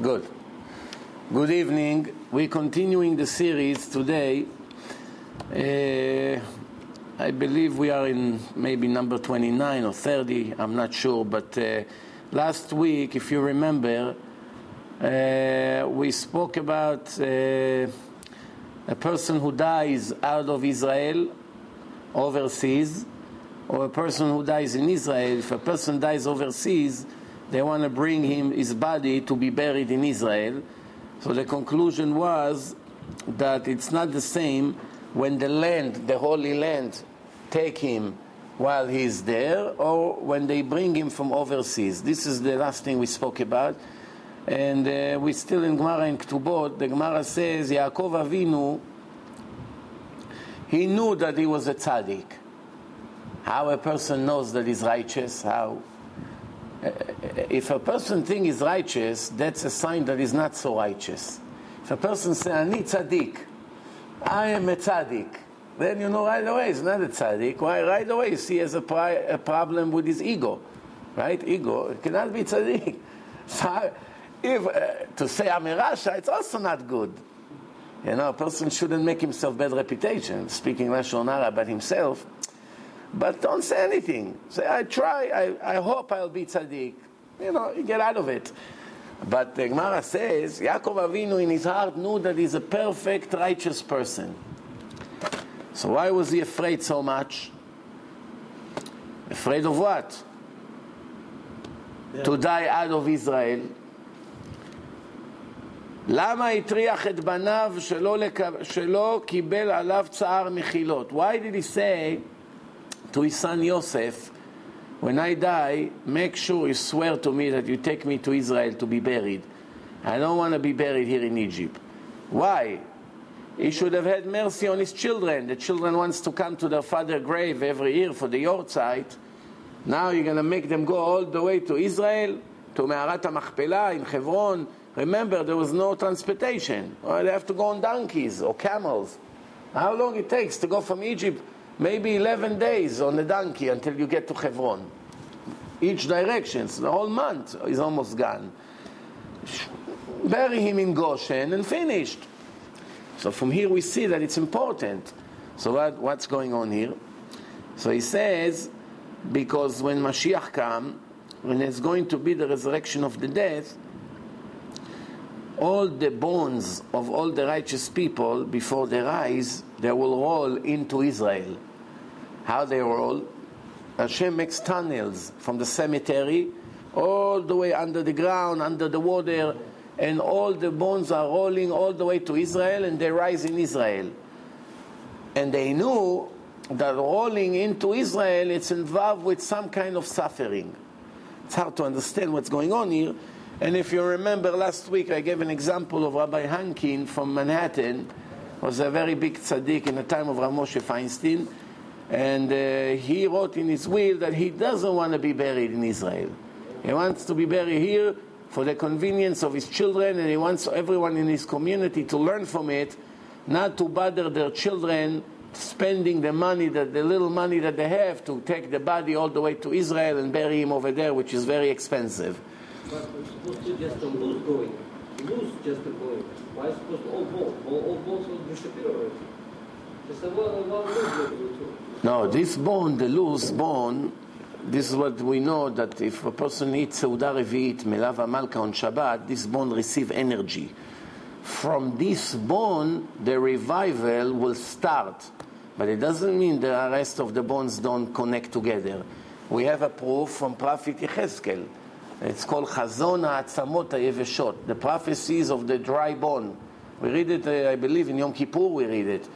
Good. Good evening. We're continuing the series today. Uh, I believe we are in maybe number 29 or 30, I'm not sure, but uh, last week, if you remember, uh, we spoke about uh, a person who dies out of Israel overseas, or a person who dies in Israel. If a person dies overseas, they want to bring him his body to be buried in Israel. So the conclusion was that it's not the same when the land, the Holy Land, take him while he's there, or when they bring him from overseas. This is the last thing we spoke about. And uh, we're still in Gemara in Ktubot. The Gemara says, Yaakov Avinu, he knew that he was a tzaddik. How a person knows that he's righteous, how if a person thinks he's righteous, that's a sign that he's not so righteous. If a person says, I Ani tzaddik, I am a tzaddik, then you know right away he's not a tzaddik. Why? Right away you see he has a, pri- a problem with his ego. Right? Ego. It cannot be tzaddik. So if, uh, to say I'm a Rasha, it's also not good. You know, a person shouldn't make himself bad reputation, speaking Lashon Hara about himself. But don't say anything. Say, I try, I, I hope I'll be tzaddik. You know, you get out of it. But the Gemara says, Yaakov Avinu in his heart knew that he's a perfect, righteous person. So why was he afraid so much? Afraid of what? Yeah. To die out of Israel. למה הטריח את בניו שלא, לק... שלא קיבל עליו צער מחילות? Why did he say to his son Yosef, when I die, make sure you swear to me that you take me to Israel to be buried. I don't want to be buried here in Egypt. Why? He should have had mercy on his children. The children wants to come to their father's grave every year for the Yortzeit. Now you're going to make them go all the way to Israel, to Me'arat HaMachpelah in Hebron. Remember, there was no transportation. Well, they have to go on donkeys or camels. How long it takes to go from Egypt maybe 11 days on a donkey until you get to Hebron. Each direction, so the whole month is almost gone. Bury him in Goshen and finished. So from here we see that it's important. So what, what's going on here? So he says, because when Mashiach comes, when it's going to be the resurrection of the dead, all the bones of all the righteous people before they rise, they will roll into Israel. How they roll? Hashem makes tunnels from the cemetery all the way under the ground, under the water, and all the bones are rolling all the way to Israel, and they rise in Israel. And they knew that rolling into Israel, it's involved with some kind of suffering. It's hard to understand what's going on here. And if you remember last week, I gave an example of Rabbi Hankin from Manhattan, was a very big tzaddik in the time of Rav Moshe Feinstein, and uh, he wrote in his will that he doesn't want to be buried in Israel. He wants to be buried here for the convenience of his children, and he wants everyone in his community to learn from it, not to bother their children spending the money that the little money that they have to take the body all the way to Israel and bury him over there, which is very expensive. But just. Lose just going. Why supposed to all bones? All, all one lose no, this bone, the luz bone, this is what we know that if a person eats Seudah Revi'it, Melava Malka on Shabbat, this bone receive energy. From this bone, the revival will start. But it doesn't mean the rest of the bones don't connect together. We have a proof from Prophet Yechezkel. It's called Chazon HaAtzamot HaYeveshot, the prophecies of the dry bone. We read it, uh, I believe, in Yom Kippur we read it,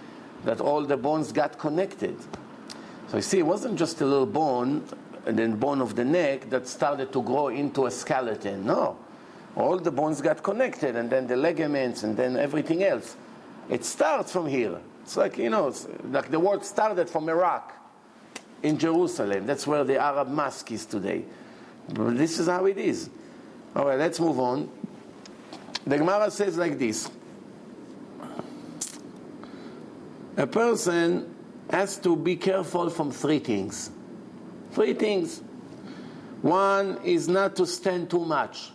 that all the bones got connected. So you see, it wasn't just a little bone, and then bone of the neck that started to grow into a skeleton. No. All the bones got connected, and then the ligaments, and then everything else. It starts from here. It's like, you know, like the world started from a rock in Jerusalem. That's where the Arab mosque is today. But this is how it is. All right, let's move on. The Gemara says like this A person has to be careful from three things. Three things. One is not to stand too much.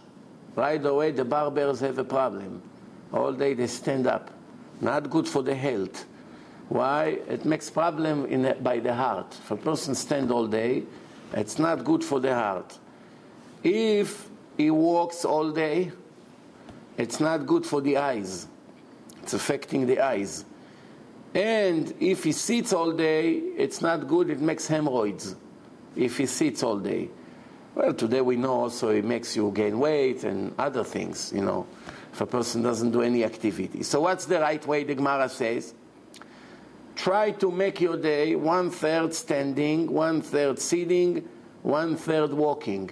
right away the barbers have a problem. All day they stand up. Not good for the health. Why? It makes problem in the, by the heart. If a person stand all day, it's not good for the heart. If he walks all day, it's not good for the eyes. It's affecting the eyes. And if he sits all day, it's not good, it makes hemorrhoids. If he sits all day. Well, today we know also it makes you gain weight and other things, you know, if a person doesn't do any activity. So, what's the right way, the Gemara says? Try to make your day one third standing, one third sitting, one third walking.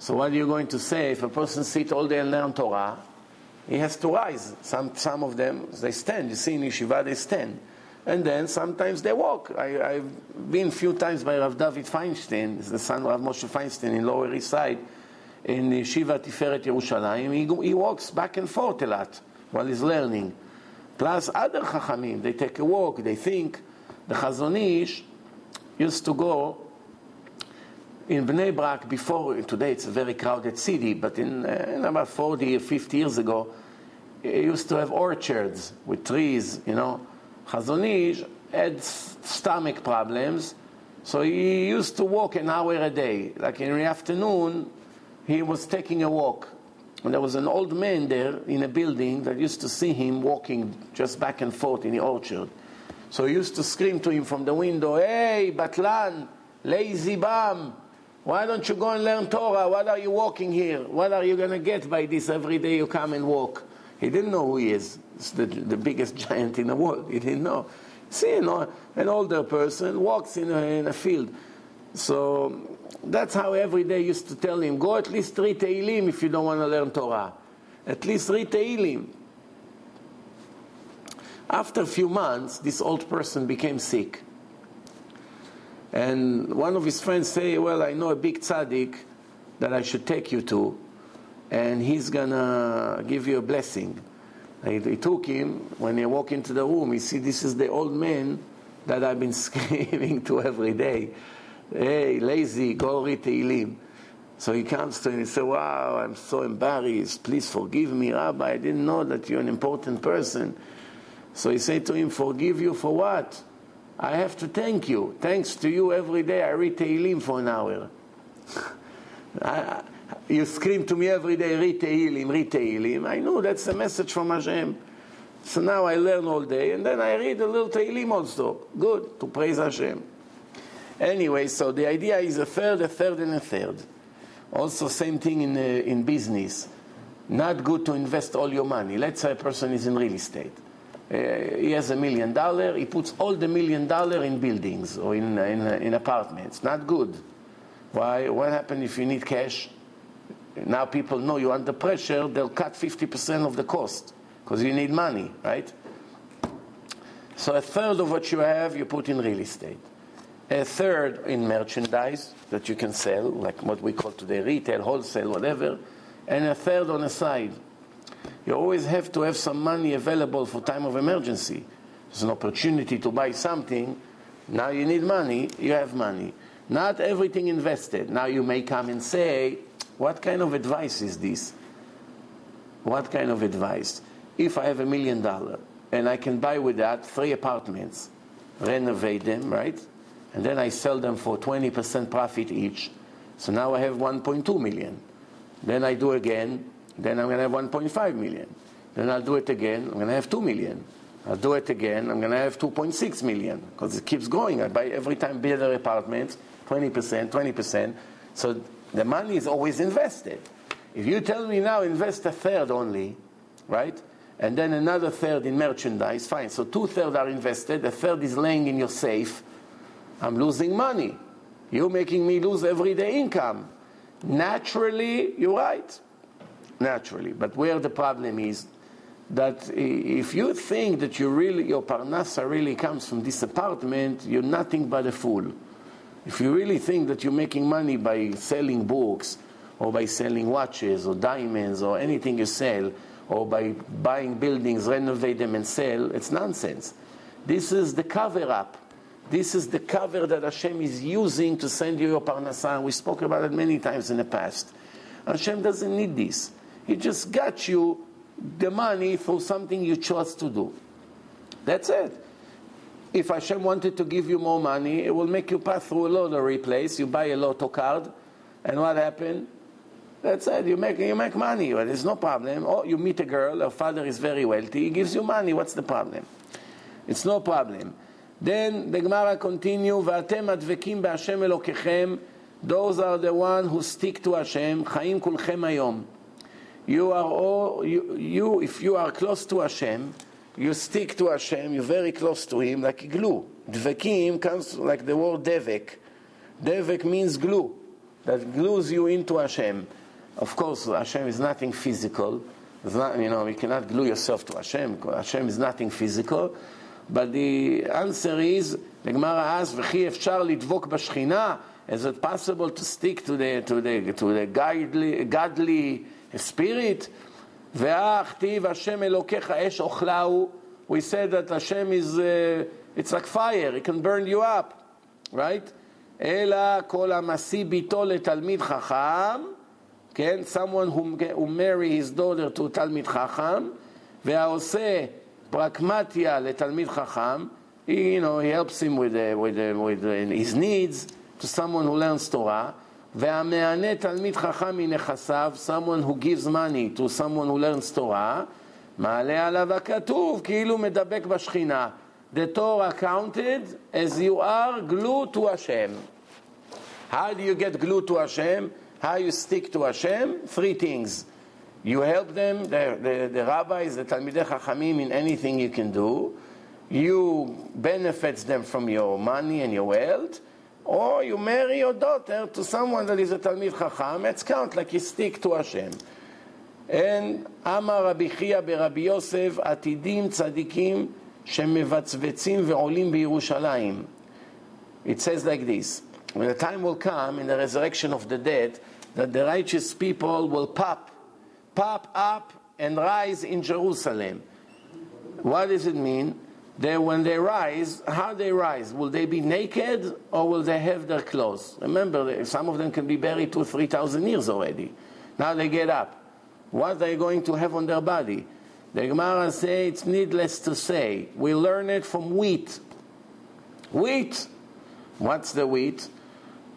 So, what are you going to say? If a person sits all day and learn Torah, he has to rise. Some, some of them, they stand. You see in Yeshiva, they stand. And then sometimes they walk. I, have been a few times by Rav David Feinstein, the son of Rav Moshe Feinstein in Lower East Side, in Yeshiva Tiferet Yerushalayim. He, he walks back and forth a lot while he's learning. Plus other Chachamim, they take a walk, they think. The Chazon Ish used to go in Bnei Brak before, today it's a very crowded city, but in, uh, in about 40 or 50 years ago, it used to have orchards with trees, you know. Chazon Ish had stomach problems, so he used to walk an hour a day. Like in the afternoon, he was taking a walk. And there was an old man there in a building that used to see him walking just back and forth in the orchard. So he used to scream to him from the window, Hey, Batlan, lazy bum, why don't you go and learn Torah? What are you walking here? What are you going to get by this every day you come and walk? He didn't know who he is. It's the, the biggest giant in the world. He didn't know. See, you know, an older person walks in a, in a field. So that's how every day used to tell him, go at least read Tehillim if you don't want to learn Torah. At least read Tehillim. After a few months, this old person became sick. And one of his friends say, well, I know a big tzaddik that I should take you to, and he's gonna give you a blessing. He, he took him, when he walked into the room, he see this is the old man that I've been screaming to every day. Hey, lazy, go read Tehillim. So he comes to him and he says, Wow, I'm so embarrassed. Please forgive me, Rabbi. I didn't know that you're an important person. So he said to him, Forgive you for what? I have to thank you. Thanks to you every day, I read Tehillim for an hour. I, you scream to me every day, read Tehillim, read Tehillim. I know that's a message from Hashem. So now I learn all day, and then I read a little Tehillim also. Good, to praise Hashem. Anyway, so the idea is a third, a third, and a third. Also, same thing in, uh, in business. Not good to invest all your money. Let's say a person is in real estate Uh, he has a million dollar, he puts all the million dollar in buildings or in, uh, in, uh, in apartments. Not good. Why? What happens if you need cash? Now people know you're under pressure, they'll cut 50% of the cost because you need money, right? So a third of what you have, you put in real estate. A third in merchandise that you can sell, like what we call today retail, wholesale, whatever. And a third on the side you always have to have some money available for time of emergency. There's an opportunity to buy something. Now you need money, you have money. Not everything invested. Now you may come and say, what kind of advice is this? What kind of advice? If I have a million dollars and I can buy with that three apartments, renovate them, right? And then I sell them for 20% profit each. So now I have 1.2 million. Then I do again then I'm going to have 1.5 million. Then I'll do it again, I'm going to have 2 million. I'll do it again, I'm going to have 2.6 million because it keeps going. I buy every time bigger apartments, 20%, 20%. So the money is always invested. If you tell me now invest a third only, right? And then another third in merchandise, fine. So two thirds are invested, a third is laying in your safe. I'm losing money. You're making me lose everyday income. Naturally, you're right naturally. But where the problem is that if you think that you really your parnasa really comes from this apartment, you're nothing but a fool. If you really think that you're making money by selling books or by selling watches or diamonds or anything you sell or by buying buildings, renovate them and sell, it's nonsense. This is the cover up. This is the cover that Hashem is using to send you your parnasa. We spoke about it many times in the past. Hashem doesn't need this. He just got you the money for something you chose to do. That's it. If Hashem wanted to give you more money, it will make you pass through a lottery place. You buy a lotto card, and what happened? That's it. You make you make money. There's no problem. Or you meet a girl. Her father is very wealthy. He gives you money. What's the problem? It's no problem. Then the Gemara continue. ואתם הדבקים בהשם אלוקיכם. Those are the one who stick to Hashem. חיים כולכם היום. You are all you, you if you are close to Hashem. You stick to Hashem. You're very close to Him like glue. Dvekim comes like the word devek. Devek means glue that glues you into Hashem. Of course, Hashem is nothing physical. It's not, you know, you cannot glue yourself to Hashem. Hashem is nothing physical. But the answer is, the Gemara asks, וכי אפשר לדבוק בשכינה? Is it possible to stick to the, to the, to the godly, godly spirit? ואך טיב השם אלוקיך אש אוכלהו. We said that Hashem is, uh, it's like fire, it can burn you up, right? אלא כל המשיא ביתו לתלמיד חכם, כן, someone who, who marry his daughter to תלמיד חכם, והעושה פרקמטיה לתלמיד חכם, he, you know, he helps him with, uh, with, uh, with uh, his needs to someone who learns Torah, והמענה תלמיד חכם מנכסיו, someone who gives money to someone who learns Torah, מעלה עליו הכתוב כאילו מדבק בשכינה. The Torah counted as you are glued to Hashem. How do you get glued to Hashem? How you stick to Hashem? Three things. You help them, the, the, the rabbis, the Talmidei Chachamim, in anything you can do. You benefits them from your money and your wealth. Or you marry your daughter to someone that is a Talmid Chacham. It's count like you stick to Hashem. And Amar Rabbi Chia ברבי יוסף, עתידים צדיקים שמבצבצים ועולים בירושלים. It says like this, when the time will come in the resurrection of the dead, that the righteous people will pop, pop up and rise in Jerusalem. What does it mean? That when they rise, how they rise? Will they be naked or will they have their clothes? Remember, some of them can be buried two, three thousand years already. Now they get up. What are they going to have on their body? The Gemara say it's needless to say. We learn it from wheat. Wheat. What's the wheat?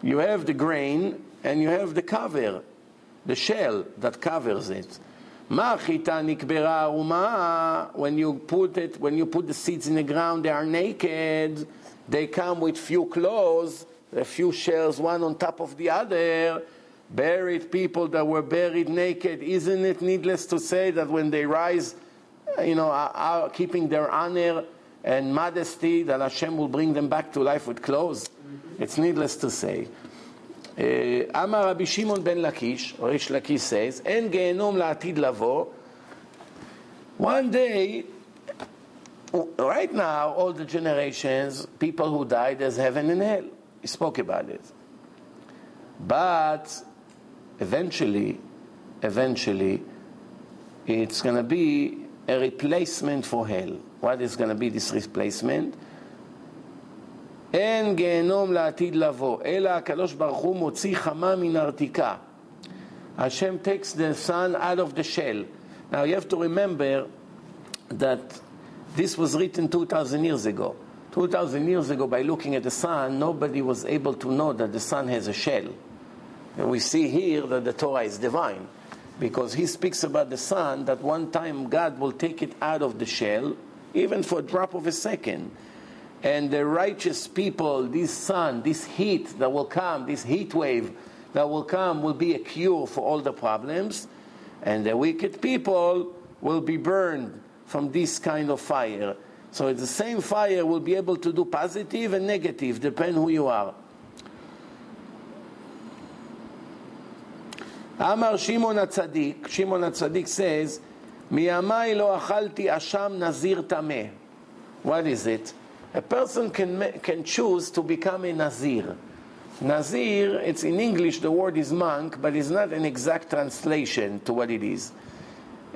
You have the grain and you have the cover, the shell that covers it. When you put it, when you put the seeds in the ground, they are naked. They come with few clothes, a few shells, one on top of the other. Buried people that were buried naked. Isn't it needless to say that when they rise, you know, are, are keeping their honor and modesty, that Hashem will bring them back to life with clothes? Mm-hmm. It's needless to say. Amar Rabbi Shimon ben Lakish, Rish Lakish says, En gehenom la'atid lavo. One day, right now, all the generations, people who died, there's heaven and hell. He spoke about it. But eventually, eventually, it's going to be a replacement for hell. What is going to be this replacement? אין גיהנום לעתיד לבוא, אלא הקדוש ברוך הוא מוציא חמה מן הרתיקה. Hashem takes the sun out of the shell. Now you have to remember that this was written 2,000 years ago. 2,000 years ago, by looking at the sun, nobody was able to know that the sun has a shell. And we see here that the Torah is divine. Because he speaks about the sun, that one time God will take it out of the shell, even for a drop of a second and the righteous people, this sun, this heat that will come, this heat wave that will come, will be a cure for all the problems, and the wicked people will be burned from this kind of fire. So it's the same fire will be able to do positive and negative, depend who you are. Amar Shimon HaTzadik, Shimon HaTzadik says, מימיי לא אכלתי אשם נזיר טמא. What is it? A person can, can choose to become a Nazir. Nazir, it's in English, the word is monk, but it's not an exact translation to what it is.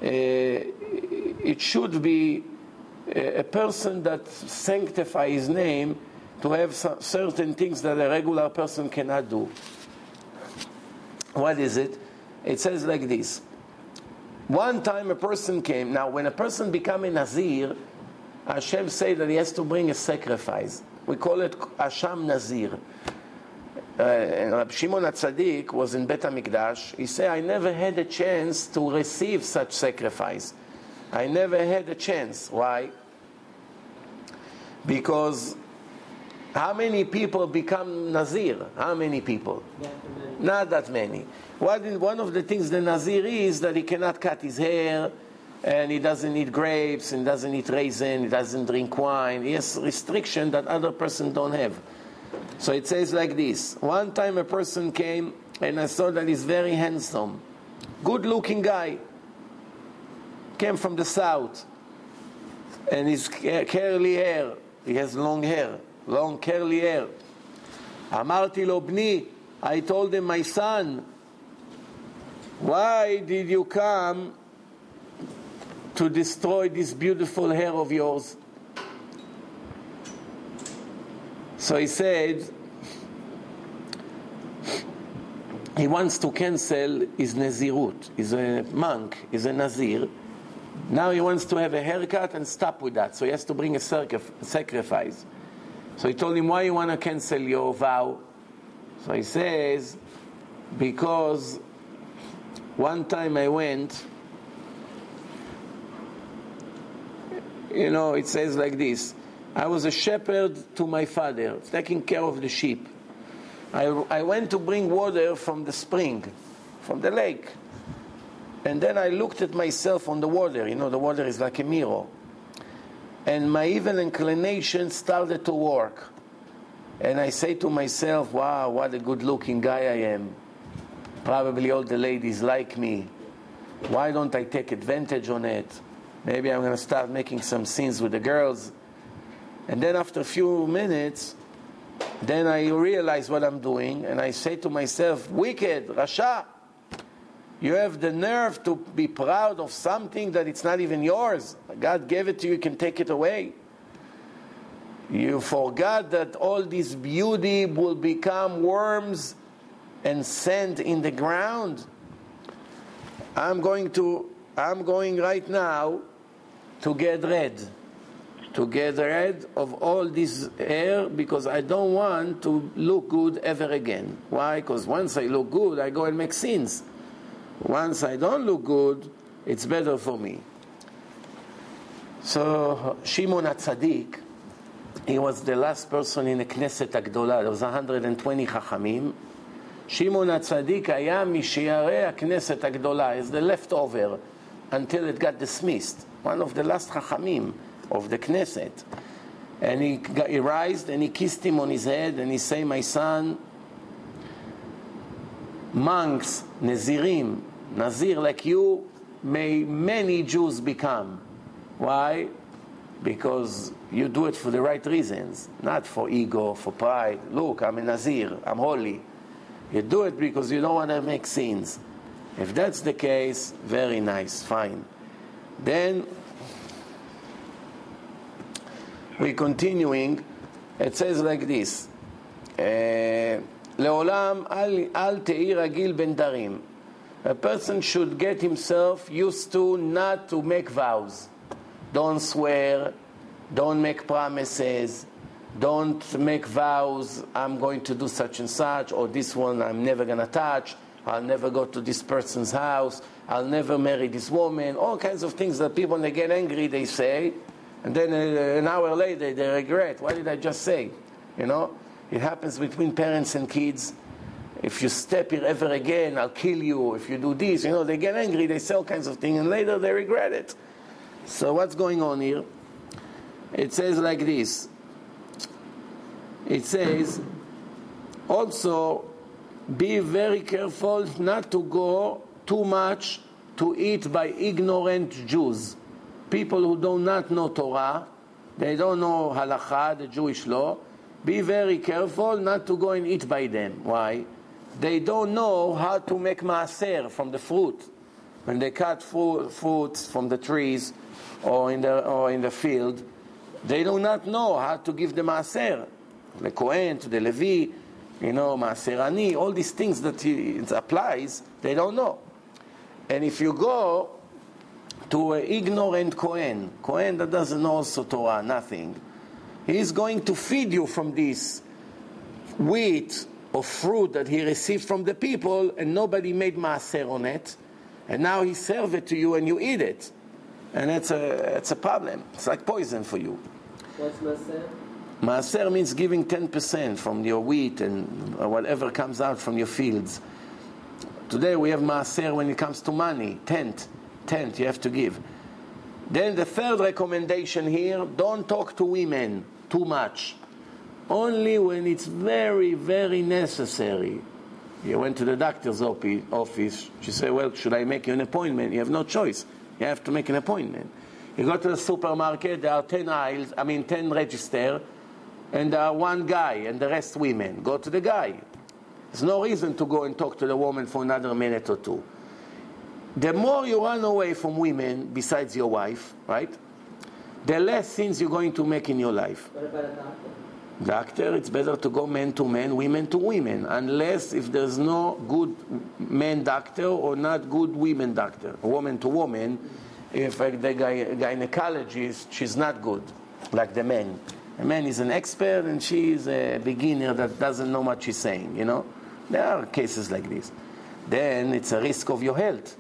Uh, it should be a person that sanctifies his name to have certain things that a regular person cannot do. What is it? It says like this One time a person came. Now, when a person become a Nazir, Hashem say that he has to bring a sacrifice. We call it Asham Nazir. Uh, Rab Shimon HaTzadik was in Bet HaMikdash. He said, I never had a chance to receive such sacrifice. I never had a chance. Why? Because how many people become Nazir? How many people? Not that many. What is, one of the things the Nazir is that he cannot cut his hair, and he doesn't eat grapes, and doesn't eat raisin, he doesn't drink wine. He has restriction that other person don't have. So it says like this. One time a person came, and I saw that he's very handsome, good-looking guy. Came from the south, and his curly hair. He has long hair, long curly hair. אמרתי לו, בני, I told him, my son, why did you come to destroy this beautiful hair of yours? So he said, he wants to cancel his Nazirut. He's a monk, he's a Nazir. Now he wants to have a haircut and stop with that. So he has to bring a sacrifice. So he told him, Why you want to cancel your vow? So he says, Because one time I went, you know, it says like this I was a shepherd to my father, taking care of the sheep. I, I went to bring water from the spring, from the lake. And then I looked at myself on the water. You know, the water is like a mirror. And my evil inclination started to work. And I say to myself, wow, what a good looking guy I am. Probably all the ladies like me. Why don't I take advantage on it? Maybe I'm going to start making some scenes with the girls. And then after a few minutes, then I realize what I'm doing, and I say to myself, wicked, Rasha, you have the nerve to be proud of something that it's not even yours. God gave it to you, you can take it away. You forgot that all this beauty will become worms and sand in the ground. I'm going to, I'm going right now to get rid, to get rid of all this hair because I don't want to look good ever again. Why? Because once I look good, I go and make sins. Once I don't look good, it's better for me. So Shimon HaTzadik, he was the last person in the Knesset HaGdola. there was 120 חכמים. שמעון הצדיק היה משיירי Knesset HaGdola. is the leftover, until it got dismissed. One of the last Chachamim of the Knesset. And he, he rised and he kissed him on his head and he said, My son, monks, Nazirim, Nazir like you, may many Jews become. Why? Because you do it for the right reasons, not for ego, for pride. Look, I'm a Nazir, I'm holy. You do it because you don't want to make sins. If that's the case, very nice, fine. Then we're continuing. It says like this: לעולם אל תהי רגיל בין דרים. A person should get himself used to not to make vows. Don't swear, don't make promises, don't make vows, I'm going to do such and such, or this one I'm never going to touch, I'll never go to this person's house, I'll never marry this woman, all kinds of things that people, when they get angry, they say, and then uh, an hour later they regret, what did I just say? You know, it happens between parents and kids. If you step here ever again, I'll kill you. If you do this, you know, they get angry, they say all kinds of things, and later they regret it. So what's going on here? It says like this. It says, also be very careful not to go too much to eat by ignorant Jews. People who do not know Torah, they don't know halacha, the Jewish law. Be very careful not to go and eat by them. Why? They don't know how to make maaser from the fruit. When they cut fruit, fruits from the trees or in the, or in the field, they do not know how to give the maaser. The Kohen, to the Levi, you know, maaserani, all these things that it applies, they don't know. And if you go to an ignorant Kohen, Kohen that doesn't know also Torah, nothing, he's going to feed you from this wheat or fruit that he received from the people, and nobody made maaser on it, and now he served it to you and you eat it. And it's a, it's a problem. It's like poison for you. What's Maser? Maaser means giving 10% from your wheat and whatever comes out from your fields. Today we have Maaser when it comes to money, tenth, tenth you have to give. Then the third recommendation here, don't talk to women too much. Only when it's very, very necessary. You went to the doctor's office, she said, well, should I make you an appointment? You have no choice. You have to make an appointment. You go to the supermarket, there are 10 aisles, I mean 10 register, and there are one guy and the rest women. Go to the guy. There's no reason to go and talk to the woman for another minute or two. The more you run away from women, besides your wife, right, the less sins you're going to make in your life. What about a doctor? Doctor, it's better to go men to men, women to women, unless if there's no good man doctor or not good women doctor, woman to woman. If uh, the guy, gynecologist, she's not good, like the man. The man is an expert and she is a beginner that doesn't know what she's saying, you know? There are cases like this. Then it's a risk of your health.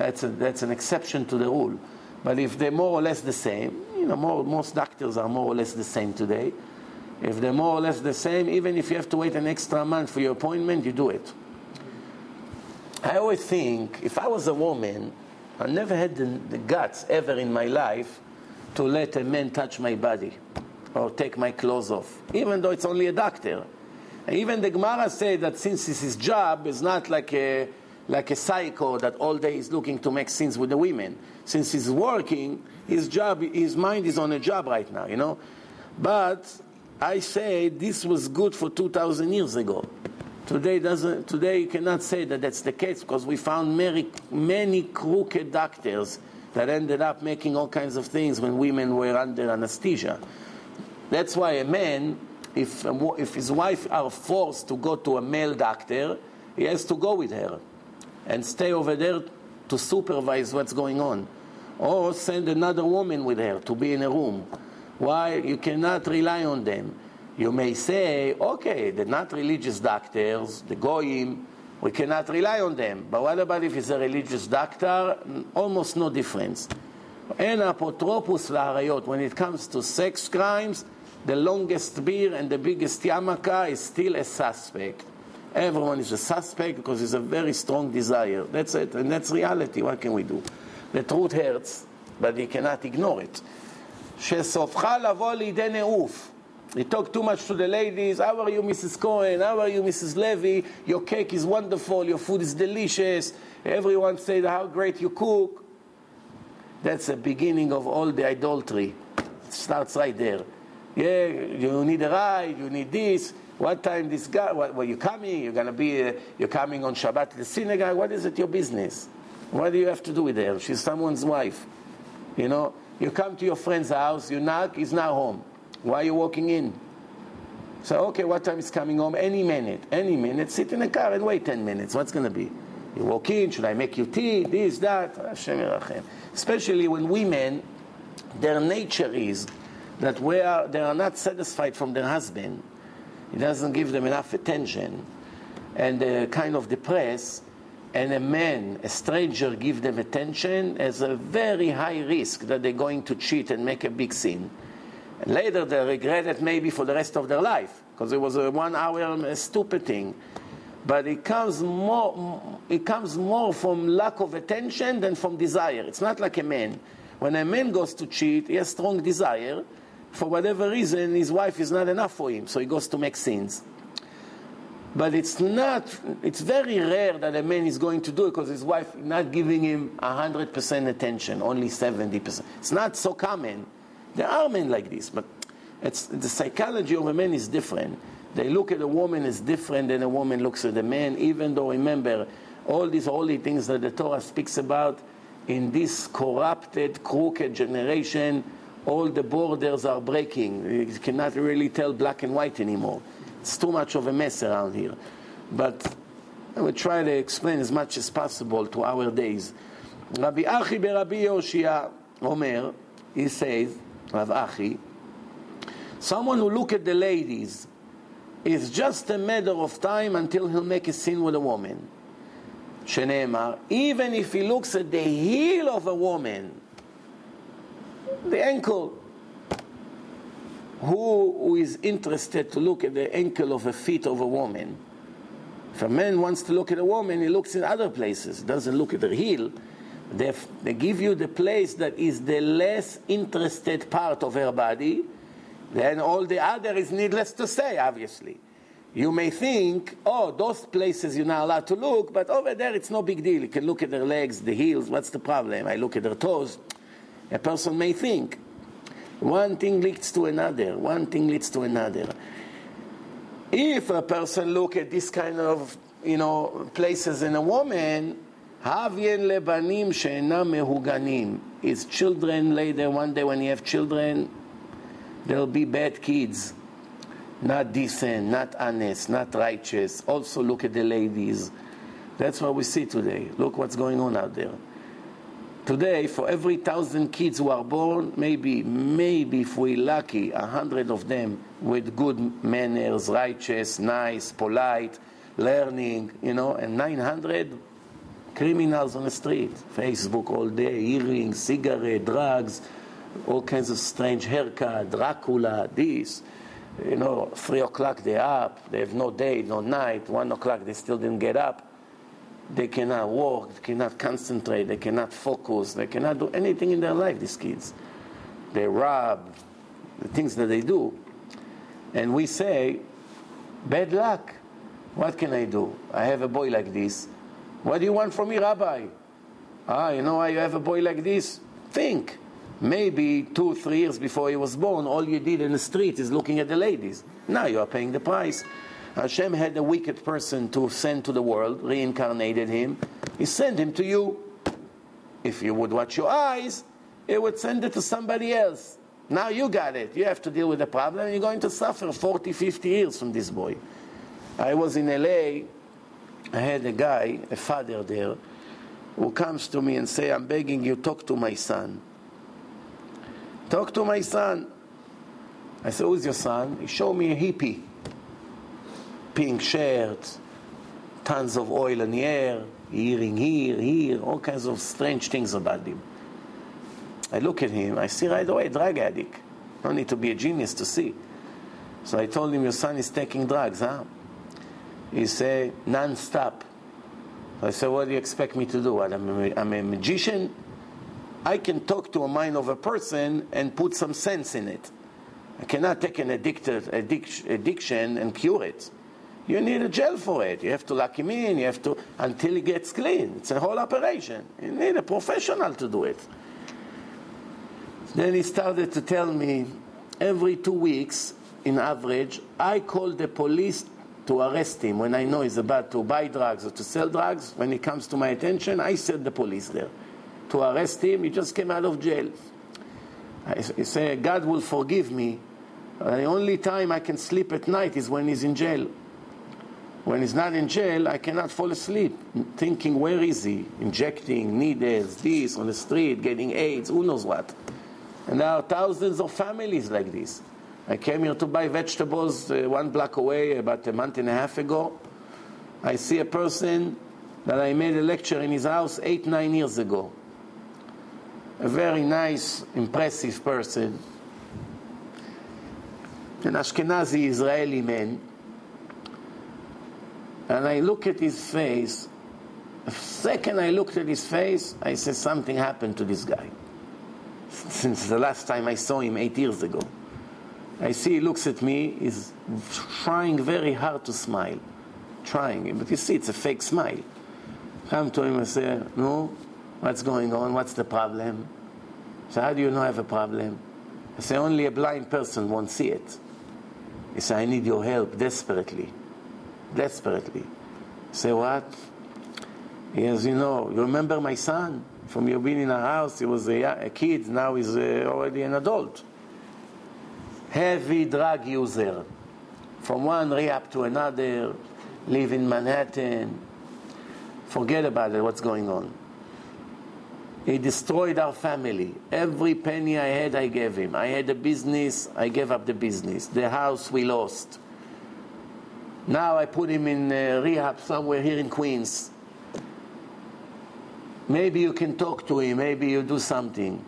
That's, a, that's an exception to the rule. But if they're more or less the same, you know, more, most doctors are more or less the same today. If they're more or less the same, even if you have to wait an extra month for your appointment, you do it. I always think if I was a woman, I never had the, the guts ever in my life to let a man touch my body or take my clothes off, even though it's only a doctor. Even the Gemara said that since it's his job, it's not like a, like a psycho that all day is looking to make sins with the women. Since he's working, his job, his mind is on a job right now, you know. But I say this was good for 2,000 years ago. Today doesn't. Today you cannot say that that's the case because we found many, many crooked doctors that ended up making all kinds of things when women were under anesthesia. That's why a man, if, if his wife are forced to go to a male doctor, he has to go with her and stay over there to supervise what's going on. Or send another woman with her to be in a room. Why? You cannot rely on them. You may say, okay, they're not religious doctors, the goyim, we cannot rely on them. But what about if it's a religious doctor? Almost no difference. And apotropos la'arayot, when it comes to sex crimes, the longest beer and the biggest yamaka is still a suspect. Everyone is a suspect because it's a very strong desire. That's it, and that's reality. What can we do? The truth hurts, but you cannot ignore it. שסופך לבוא לידי נעוף. He talked too much to the ladies. How are you, Mrs. Cohen? How are you, Mrs. Levy? Your cake is wonderful. Your food is delicious. Everyone said how great you cook. That's the beginning of all the idolatry. It starts right there. Yeah, you need a ride. You need this. What time this guy? What, were you coming? You're gonna be. Uh, you're coming on Shabbat to the synagogue. What is it? Your business. What do you have to do with her? She's someone's wife. You know. You come to your friend's house. You knock. He's not home. Why are you walking in? So, okay, what time is coming home? Any minute, any minute. Sit in the car and wait 10 minutes. What's going to be? You walk in, should I make you tea? This, that. Hashem. Especially when women, their nature is that are, they are not satisfied from their husband. He doesn't give them enough attention. And they're kind of depressed. And a man, a stranger, give them attention as a very high risk that they're going to cheat and make a big scene. And later they regret it maybe for the rest of their life because it was a one hour um, a stupid thing. But it comes more it comes more from lack of attention than from desire. It's not like a man. When a man goes to cheat, he has strong desire. For whatever reason, his wife is not enough for him, so he goes to make sins. But it's not, it's very rare that a man is going to do it because his wife is not giving him 100% attention, only 70%. It's not so common. There are men like this, but it's, the psychology of a man is different. They look at a woman as different than a woman looks at a man, even though, remember, all these holy things that the Torah speaks about in this corrupted, crooked generation, all the borders are breaking. You cannot really tell black and white anymore. It's too much of a mess around here. But I will try to explain as much as possible to our days. רבי אחי ברבי יהושע אומר, he says, רב אחי, someone who look at the ladies is just a matter of time until he'll make a sin with a woman. שנאמר, even if he looks at the heel of a woman, the ankle, who, is interested to look at the ankle of a feet of a woman? If a man wants to look at a woman, he looks in other places, doesn't look at her heel. They, they give you the place that is the less interested part of her body, then all the other is needless to say, obviously. You may think, oh, those places you're not allowed to look, but over there it's no big deal. You can look at their legs, the heels, what's the problem? I look at their toes. A person may think. One thing leads to another, one thing leads to another. If a person look at this kind of, you know, places in a woman, Havien lebanim mehuganim. His children later, one day when you have children, there'll be bad kids. Not decent, not honest, not righteous. Also look at the ladies. That's what we see today. Look what's going on out there. Today, for every thousand kids who are born, maybe, maybe if we're lucky, a hundred of them with good manners, righteous, nice, polite, learning, you know, and 900 criminals on the street. Facebook all day, earrings, cigarette, drugs, all kinds of strange haircut, Dracula, this. You know, three o'clock they're up, they have no day, no night, one o'clock they still didn't get up. They cannot work, they cannot concentrate, they cannot focus, they cannot do anything in their life, these kids. They rob, the things that they do. And we say, bad luck. What can I do? I have a boy like this. What do you want from me, Rabbi? Ah, you know why you have a boy like this? Think. Maybe two, three years before he was born, all you did in the street is looking at the ladies. Now you are paying the price. Hashem had a wicked person to send to the world, reincarnated him. He sent him to you. If you would watch your eyes, it would send it to somebody else. Now you got it. You have to deal with the problem. You're going to suffer 40, 50 years from this boy. I was in LA. I had a guy, a father there, who comes to me and say, I'm begging you, talk to my son. Talk to my son. I said, who's your son? He showed me a hippie. Pink shirt, tons of oil in the air, hearing here, here, all kinds of strange things about him. I look at him, I see right away, drug addict. No need to be a genius to see. So I told him, your son is taking drugs, huh? He said, non-stop. I said, what do you expect me to do? What, I'm, a, I'm a magician? I can talk to a mind of a person and put some sense in it. I cannot take an addicted addic- addiction and cure it. You need a jail for it. You have to lock him in. You have to until he gets clean. It's a whole operation. You need a professional to do it. Then he started to tell me every two weeks, in average, I call the police to arrest him when I know he's about to buy drugs or to sell drugs. When he comes to my attention, I send the police there to arrest him. He just came out of jail. I say, God will forgive me. The only time I can sleep at night is when he's in jail. When he's not in jail, I cannot fall asleep thinking, where is he? Injecting needles, this, on the street, getting AIDS, who knows what. And there are thousands of families like this. I came here to buy vegetables uh, one block away about a month and a half ago. I see a person that I made a lecture in his house eight, nine years ago. A very nice, impressive person. An Ashkenazi Israeli man. And I look at his face. The second I looked at his face, I said, something happened to this guy. Since the last time I saw him eight years ago. I see he looks at me, he's trying very hard to smile. Trying, but you see, it's a fake smile. Come to him and say, No, what's going on? What's the problem? So, how do you know I have a problem? I say, Only a blind person won't see it. He said, I need your help desperately. Desperately. Say, What? Says, You know, you remember my son? From you being in our house, he was a, a kid, now he's uh, already an adult heavy drug user, from one rehab to another, live in Manhattan. Forget about it, what's going on. He destroyed our family. Every penny I had, I gave him. I had a business, I gave up the business. The house we lost. Now I put him in uh, rehab somewhere here in Queens. Maybe you can talk to him, maybe you do something.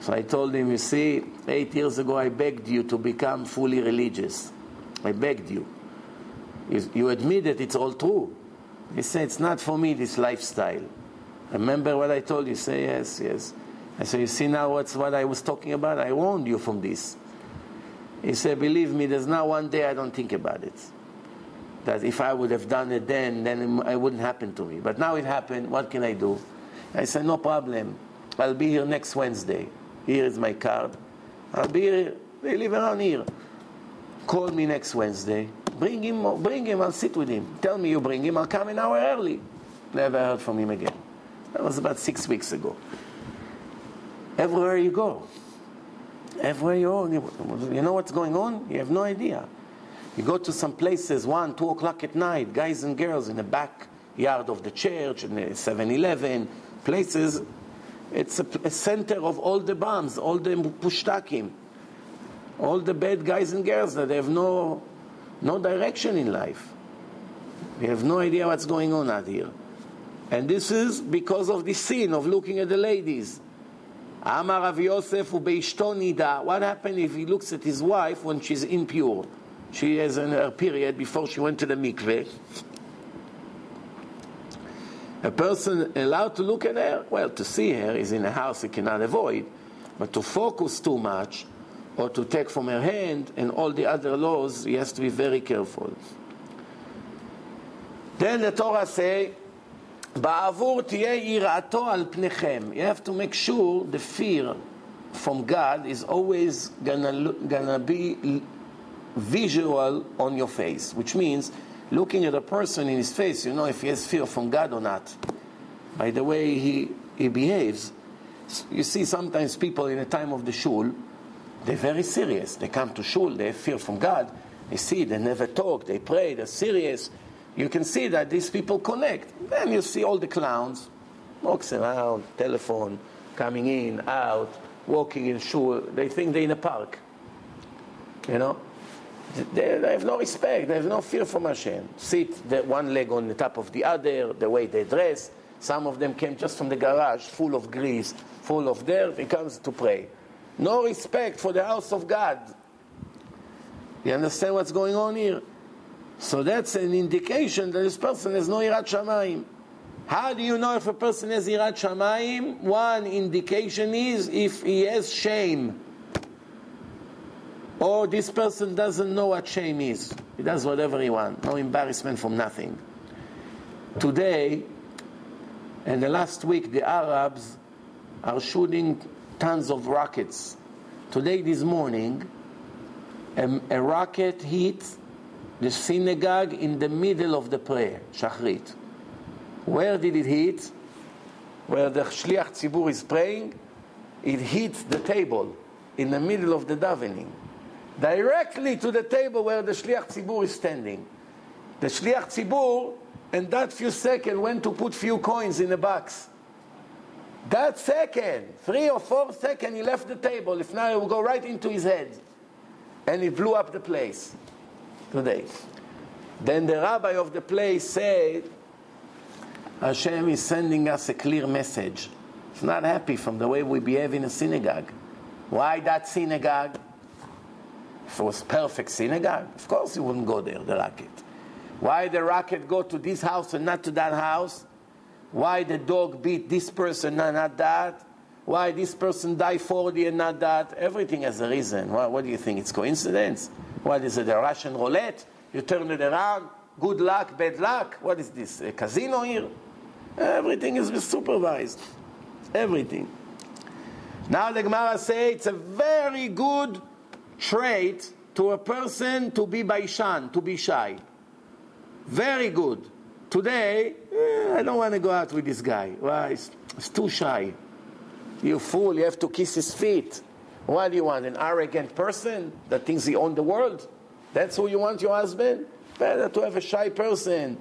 So I told him, You see, eight years ago I begged you to become fully religious. I begged you. You, admit that it's all true. He said, It's not for me, this lifestyle. Remember what I told you? Say, Yes, yes. I said, You see now what's what I was talking about? I warned you from this. He said, Believe me, there's not one day I don't think about it. That if I would have done it then, then it wouldn't happen to me. But now it happened. What can I do? I said, No problem. I'll be here next Wednesday. Here is my card. I'll be here. They live around here. Call me next Wednesday. Bring him, bring him, I'll sit with him. Tell me you bring him, I'll come an hour early. Never heard from him again. That was about six weeks ago. Everywhere you go, everywhere you go, you know what's going on? You have no idea. You go to some places, 1, 2 o'clock at night, guys and girls in the backyard of the church, in the 7 Eleven, places. It's a, a, center of all the bombs, all the pushtakim, all the bad guys and girls that have no, no direction in life. We have no idea what's going on out here. And this is because of the sin of looking at the ladies. Amar Rav Yosef nida. What happened if he looks at his wife when she's impure? She has in her period before she went to the mikveh. A person allowed to look at her, well, to see her is in a house he cannot avoid, but to focus too much or to take from her hand and all the other laws, he has to be very careful. Then the Torah say, בעבור תהיה יראתו על פניכם. You have to make sure the fear from God is always gonna, gonna be visual on your face, which means looking at a person in his face, you know if he has fear from God or not. By the way he, he behaves. You see, sometimes people in the time of the shul, they're very serious. They come to shul, they have fear from God. They see, they never talk, they pray, they're serious you can see that these people connect. Then you see all the clowns, walks around, telephone, coming in, out, walking in shul. They think they're in a park. You know? They, they, have no respect, they have no fear from Hashem. Sit the one leg on the top of the other, the way they dress. Some of them came just from the garage, full of grease, full of dirt. He comes to pray. No respect for the house of God. You understand what's going on here? So that's an indication that this person has no Irat Shamayim. How do you know if a person has Irat Shamayim? One indication is if he has shame. Or this person doesn't know what shame is. He does whatever he wants. No embarrassment from nothing. Today, and the last week, the Arabs are shooting tons of rockets. Today, this morning, a, a rocket hit the synagogue in the middle of the prayer, Shachrit. Where did it hit? Where the Shliach Tzibur is praying, it hit the table in the middle of the davening, directly to the table where the Shliach Tzibur is standing. The Shliach Tzibur, in that few seconds, went to put few coins in a box. That second, three or four seconds, he left the table. If not, it would go right into his head. And he blew up the place today. Then the rabbi of the place said, Hashem is sending us a clear message. He's not happy from the way we behave in a synagogue. Why that synagogue? If it was perfect synagogue, of course he wouldn't go there, the rocket. Why the rocket go to this house and not to that house? Why the dog beat this person and not that? Why this person die 40 and not that? Everything has a reason. What, what do you think? It's coincidence? What is it, a Russian roulette? You turn it around, good luck, bad luck. What is this, a casino here? Everything is supervised. Everything. Now the Gemara say it's a very good trait to a person to be baishan, to be shy. Very good. Today, eh, I don't want to go out with this guy. Why? It's, it's too shy. You fool, you have to kiss his feet. What do you want? An arrogant person that thinks he owns the world? That's who you want your husband? Better to have a shy person.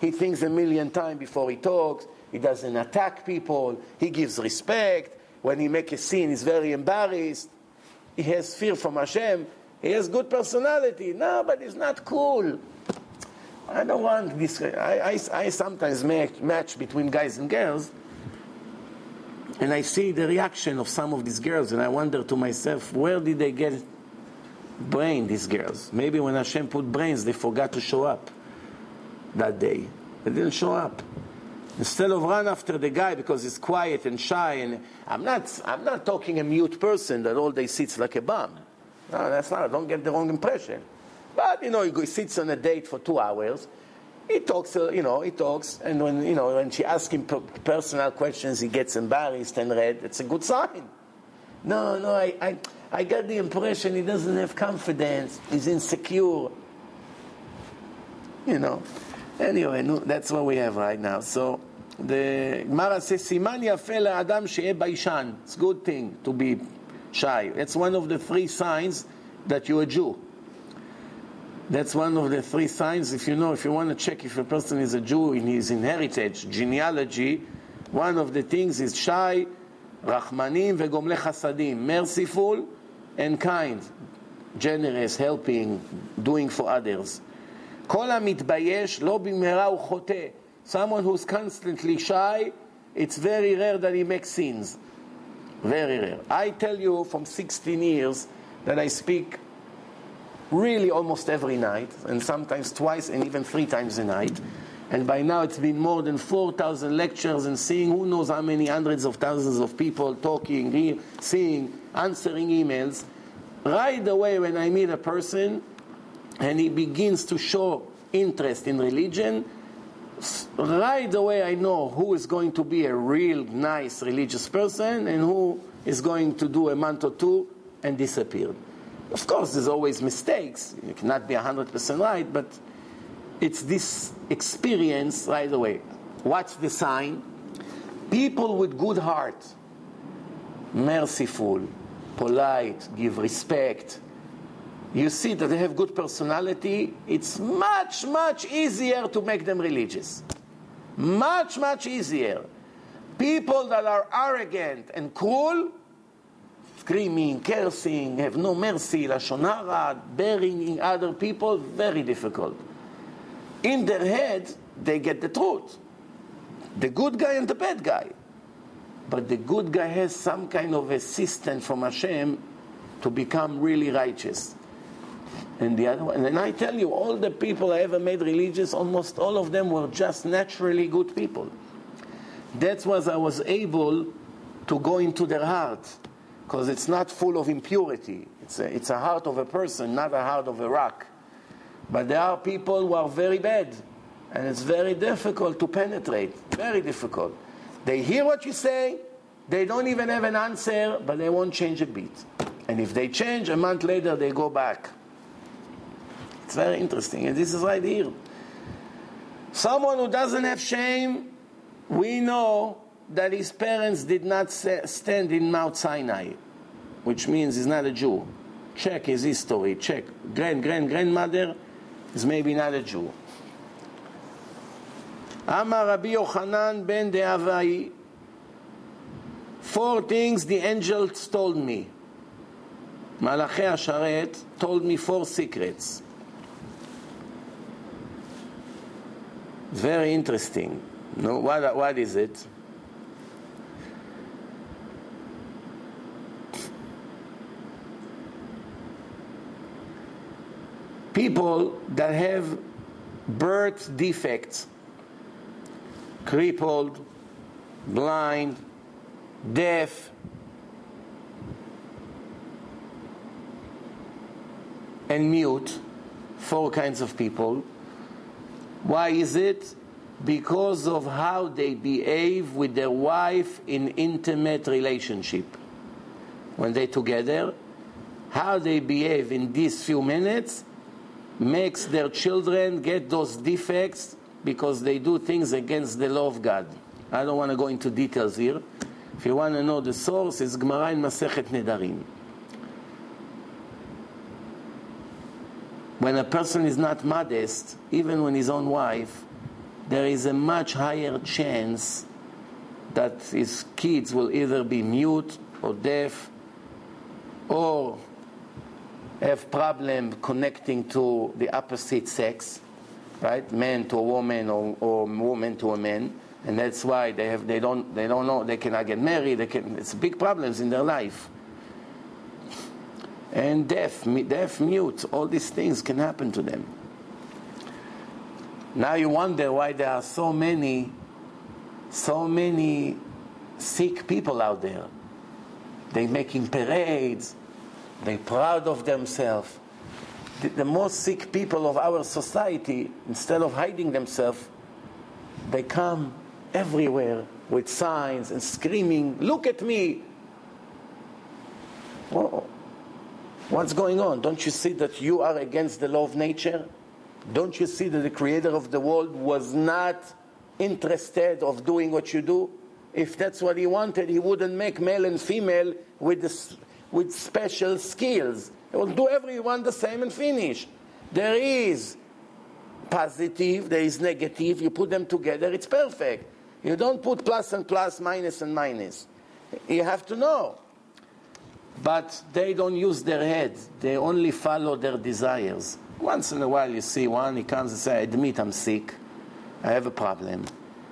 He thinks a million times before he talks. He doesn't attack people. He gives respect. When he make a scene, he's very embarrassed. He has fear from Hashem. He has good personality. No, but he's not cool. I don't want this. I, I, I sometimes make match between guys and girls, and I see the reaction of some of these girls, and I wonder to myself, where did they get brain, these girls? Maybe when Hashem put brains, they forgot to show up that day. They didn't show up. Instead of run after the guy because he's quiet and shy, and I'm not, I'm not talking a mute person that all day sits like a bum. No, that's not. Don't get the wrong impression. But you know, he sits on a date for two hours. He talks, uh, you know, he talks, and when you know when she asks him personal questions, he gets embarrassed and red. It's a good sign. No, no, I, I, I got the impression he doesn't have confidence. He's insecure. You know. Anyway, no, that's what we have right now. So the Gemara says, "Siman yafe Adam she'e baishan." It's a good thing to be shy. It's one of the three signs that you're a Jew. That's one of the three signs. If you know, if you want to check if a person is a Jew in his inheritance, genealogy, one of the things is shy, rachmanim vegomle chasadim, merciful and kind, generous, helping, doing for others. כל המתבייש לא במהרה הוא חוטא. Someone who's constantly shy, it's very rare that he makes sins. Very rare. I tell you from 16 years that I speak really almost every night, and sometimes twice and even three times a night. And by now it's been more than 4,000 lectures and seeing who knows how many hundreds of thousands of people talking, seeing, answering emails. Right away when I meet a person and he begins to show interest in religion, right away I know who is going to be a real nice religious person and who is going to do a month or two and disappear. Of course, there's always mistakes. You cannot be 100% right, but it's this experience right away. What's the sign? People with good heart, merciful, polite, give respect. You see that they have good personality, it's much, much easier to make them religious. Much, much easier. People that are arrogant and cruel, screaming, cursing, have no mercy, lashon hara, burying other people, very difficult. In their head, they get the truth. The good guy and the bad guy. But the good guy has some kind of assistance from Hashem to become really righteous. And the other one, and I tell you, all the people I ever made religious, almost all of them were just naturally good people. That's why I was able to go into their heart because it's not full of impurity. It's a, it's a heart of a person, not a heart of a rock. But there are people who are very bad, and it's very difficult to penetrate. Very difficult. They hear what you say, they don't even have an answer, but they won't change a bit. And if they change, a month later they go back. It's very interesting, and this is right here. Someone who doesn't have shame, we know that his parents did not stand in Mount Sinai, which means he's not a Jew. Check his history, check. Grand, grand, grandmother is maybe not a Jew. Amar Rabbi Yochanan ben Dahabai, four things the angels told me. Malachi Asharet told me four secrets. Very interesting. No, what, what is it? People that have birth defects, crippled, blind, deaf, and mute, four kinds of people. Why is it? Because of how they behave with their wife in intimate relationship. When they're together, how they behave in these few minutes makes their children get those defects because they do things against the law of God. I don't want to go into details here. If you want to know the source, it's Gemara in Masechet Nedarim. When a person is not modest, even when his own wife, there is a much higher chance that his kids will either be mute or deaf or have problem connecting to the opposite sex, right? Man to a woman or, or woman to a man, and that's why they have they don't they don't know they cannot get married. They can it's big problems in their life. And deaf, deaf, mute, all these things can happen to them. Now you wonder why there are so many, so many sick people out there. They're making parades, they're proud of themselves. The, the most sick people of our society, instead of hiding themselves, they come everywhere with signs and screaming, Look at me! Well, what's going on? Don't you see that you are against the law of nature? Don't you see that the creator of the world was not interested of doing what you do? If that's what he wanted, he wouldn't make male and female with, this, with special skills. He will do everyone the same and finish. There is positive, there is negative. You put them together, it's perfect. You don't put plus and plus, minus and minus. You have to know. But they don't use their head, they only follow their desires. Once in a while, you see one, he comes and says, I Admit I'm sick, I have a problem.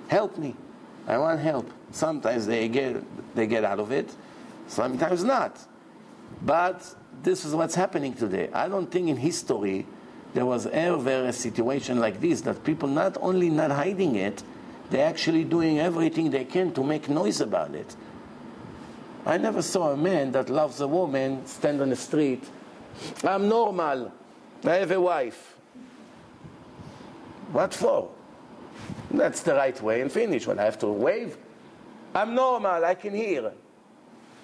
Help me. I want help. Sometimes they get, they get out of it, sometimes not. But this is what's happening today. I don't think in history there was ever a situation like this that people not only not hiding it, they're actually doing everything they can to make noise about it. I never saw a man that loves a woman stand on the street. I'm normal. I have a wife. What for? That's the right way and finish. When I have to wave, I'm normal, I can hear.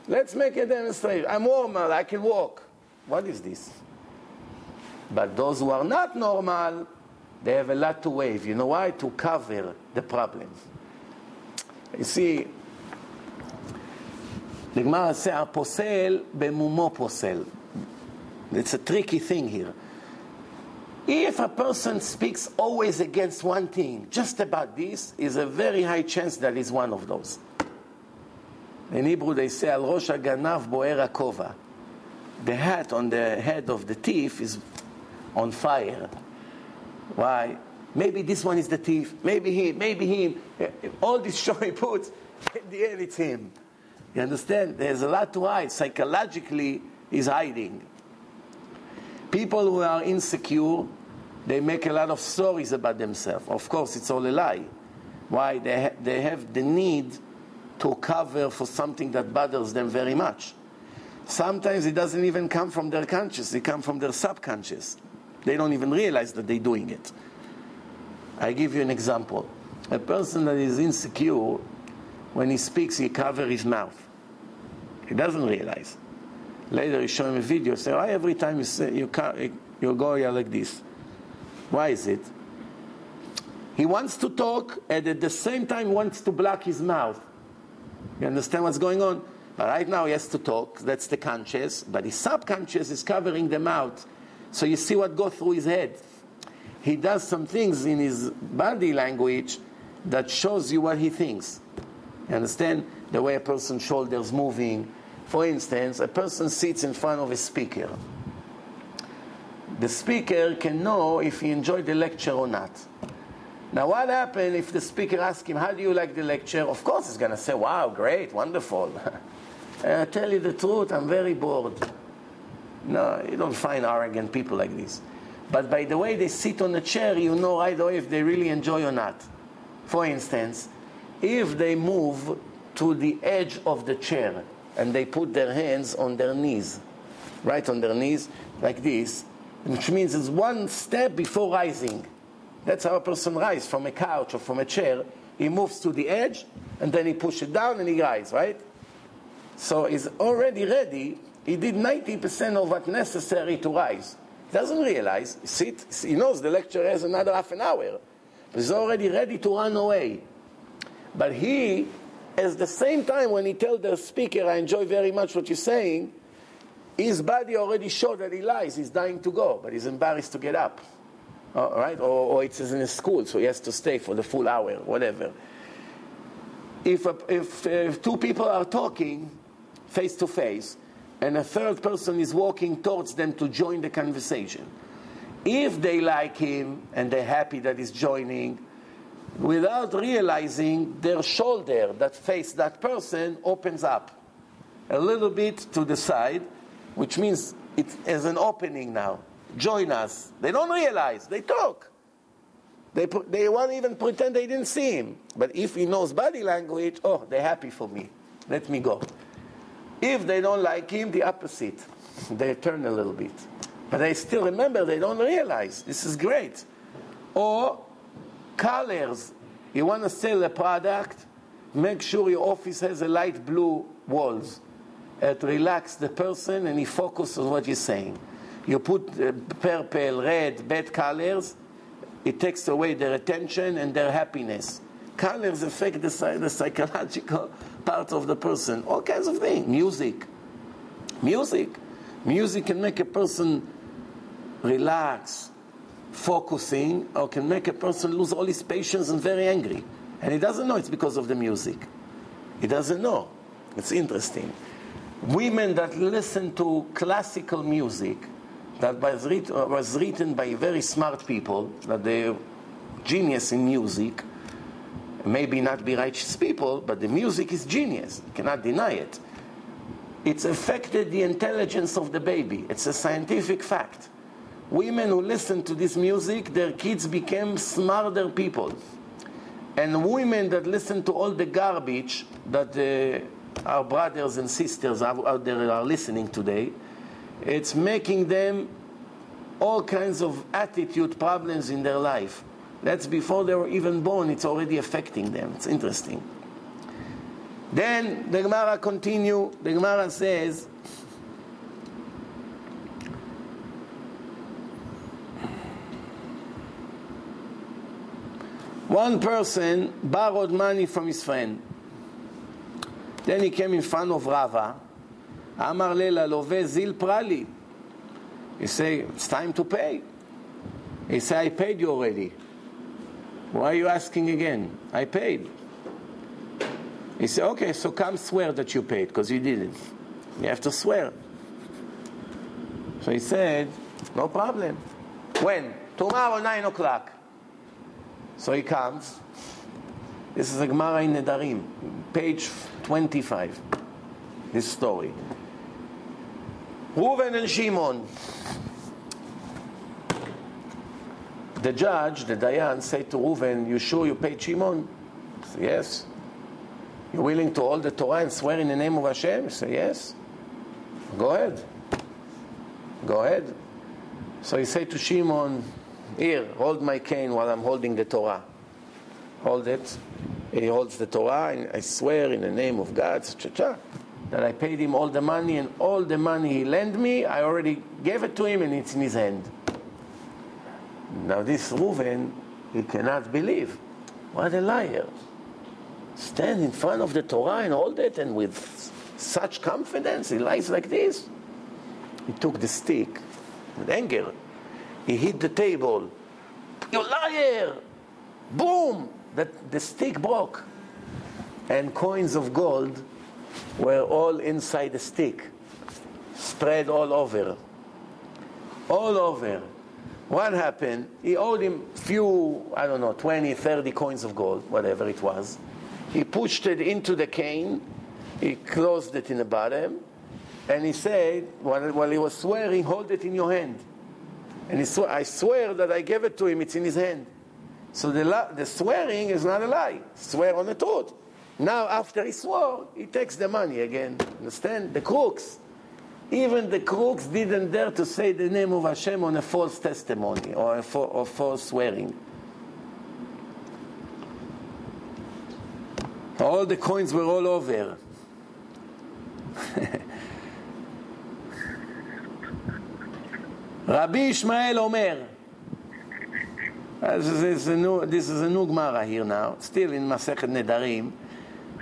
Let's make a demonstration. I'm normal, I can walk. What is this? But those who are not normal, they have a lot to wave. You know why? To cover the problem. You see, the Gemara says, "Aposel bemumo posel." It's a tricky thing here. If a person speaks always against one thing, just about this, is a very high chance that he's one of those. In Hebrew, they say, Al Rosh Haganav Boer Akova. The hat on the head of the thief is on fire. Why? Maybe this one is the thief, maybe him, maybe him. All this show he puts, in the end it's him. You understand? There's a lot to hide. Psychologically, he's hiding. People who are insecure, they make a lot of stories about themselves. Of course, it's all a lie. Why? They, ha- they have the need to cover for something that bothers them very much. Sometimes it doesn't even come from their conscious, it comes from their subconscious. They don't even realize that they're doing it. I give you an example. A person that is insecure, when he speaks, he covers his mouth. He doesn't realize. Later, you show him a video. Say, why every time you say you you go here like this? Why is it? He wants to talk, and at the same time wants to block his mouth. You understand what's going on? But right now he has to talk. That's the conscious, but his subconscious is covering them out. So you see what goes through his head. He does some things in his body language that shows you what he thinks. You understand? The way a person's shoulders moving, for instance, a person sits in front of a speaker. The speaker can know if he enjoyed the lecture or not. Now, what happens if the speaker asks him, How do you like the lecture? Of course, he's going to say, Wow, great, wonderful. I tell you the truth, I'm very bored. No, you don't find arrogant people like this. But by the way they sit on the chair, you know right away if they really enjoy or not. For instance, if they move to the edge of the chair, and they put their hands on their knees, right on their knees, like this, which means it's one step before rising. That's how a person rises from a couch or from a chair. He moves to the edge, and then he pushes it down and he rises, right? So he's already ready. He did 90% of what's necessary to rise. He doesn't realize, he, he knows the lecture has another half an hour, but he's already ready to run away. But he at the same time, when he tells the speaker, I enjoy very much what you're saying, his body already showed that he lies. He's dying to go, but he's embarrassed to get up. All right? Or, or it's in a school, so he has to stay for the full hour, whatever. if, a, if uh, two people are talking face to face and a third person is walking towards them to join the conversation, if they like him and they're happy that he's joining, without realizing their shoulder that face that person opens up a little bit to the side, which means it has an opening now. Join us. They don't realize, they talk. They, they won't even pretend they didn't see him. But if he knows body language, oh, they're happy for me. Let me go. If they don't like him, the opposite. They turn a little bit. But they still remember, they don't realize. This is great. Or colors. You want to sell a product, make sure your office has a light blue walls. It relax the person and he focuses on what you're saying. You put uh, purple, red, bad colors, it takes away their attention and their happiness. Colors affect the, the psychological part of the person. All kinds of things. Music. Music. Music can make a person relax, focusing, or can make a person lose all his patience and very angry. And he doesn't know it's because of the music. He doesn't know. It's interesting. Women that listen to classical music that was, writ- was written by very smart people, that they're genius in music, maybe not be righteous people, but the music is genius. You cannot deny it. It's affected the intelligence of the baby. It's a scientific fact. Women who listen to this music, their kids became smarter people. And women that listen to all the garbage that uh, our brothers and sisters out there are listening today, it's making them all kinds of attitude problems in their life. That's before they were even born, it's already affecting them. It's interesting. Then the Gemara continue. The Gemara says, one person borrowed money from his friend. Then he came in front of Rava. He say, it's time to pay. He say, I paid you already. Why are you asking again? I paid. He said, okay, so come swear that you paid, because you didn't. You have to swear. So he said, no problem. When? Tomorrow, 9 o'clock. So he comes. This is a Gemara in Nedarim, page 25. This story. Reuven and Shimon. The judge, the Dayan, said to Reuven, You sure you paid Shimon? He said, Yes. You willing to hold the Torah and swear in the name of Hashem? He said, Yes. Go ahead. Go ahead. So he said to Shimon, Here, hold my cane while I'm holding the Torah. Hold it. He holds the Torah, and I swear in the name of God, cha-cha, that I paid him all the money, and all the money he lent me, I already gave it to him, and it's in his hand. Now this Reuven, he cannot believe. What a liar. Stand in front of the Torah and hold it, and with such confidence, he lies like this. He took the stick with anger. He hit the table. You liar! Boom! That the stick broke. And coins of gold were all inside the stick, spread all over. All over. What happened? He owed him few, I don't know, 20, 30 coins of gold, whatever it was. He pushed it into the cane, he closed it in the bottom, and he said, while, while he was swearing, hold it in your hand. And he sw- I swear that I gave it to him, it's in his hand. So the, la- the swearing is not a lie. Swear on the truth. Now, after he swore, he takes the money again. Understand? The crooks. Even the crooks didn't dare to say the name of Hashem on a false testimony or a or false swearing. All the coins were all over. Rabbi Ishmael Omer. This is, a new, this is a new Gemara here now, still in Masechet Nedarim.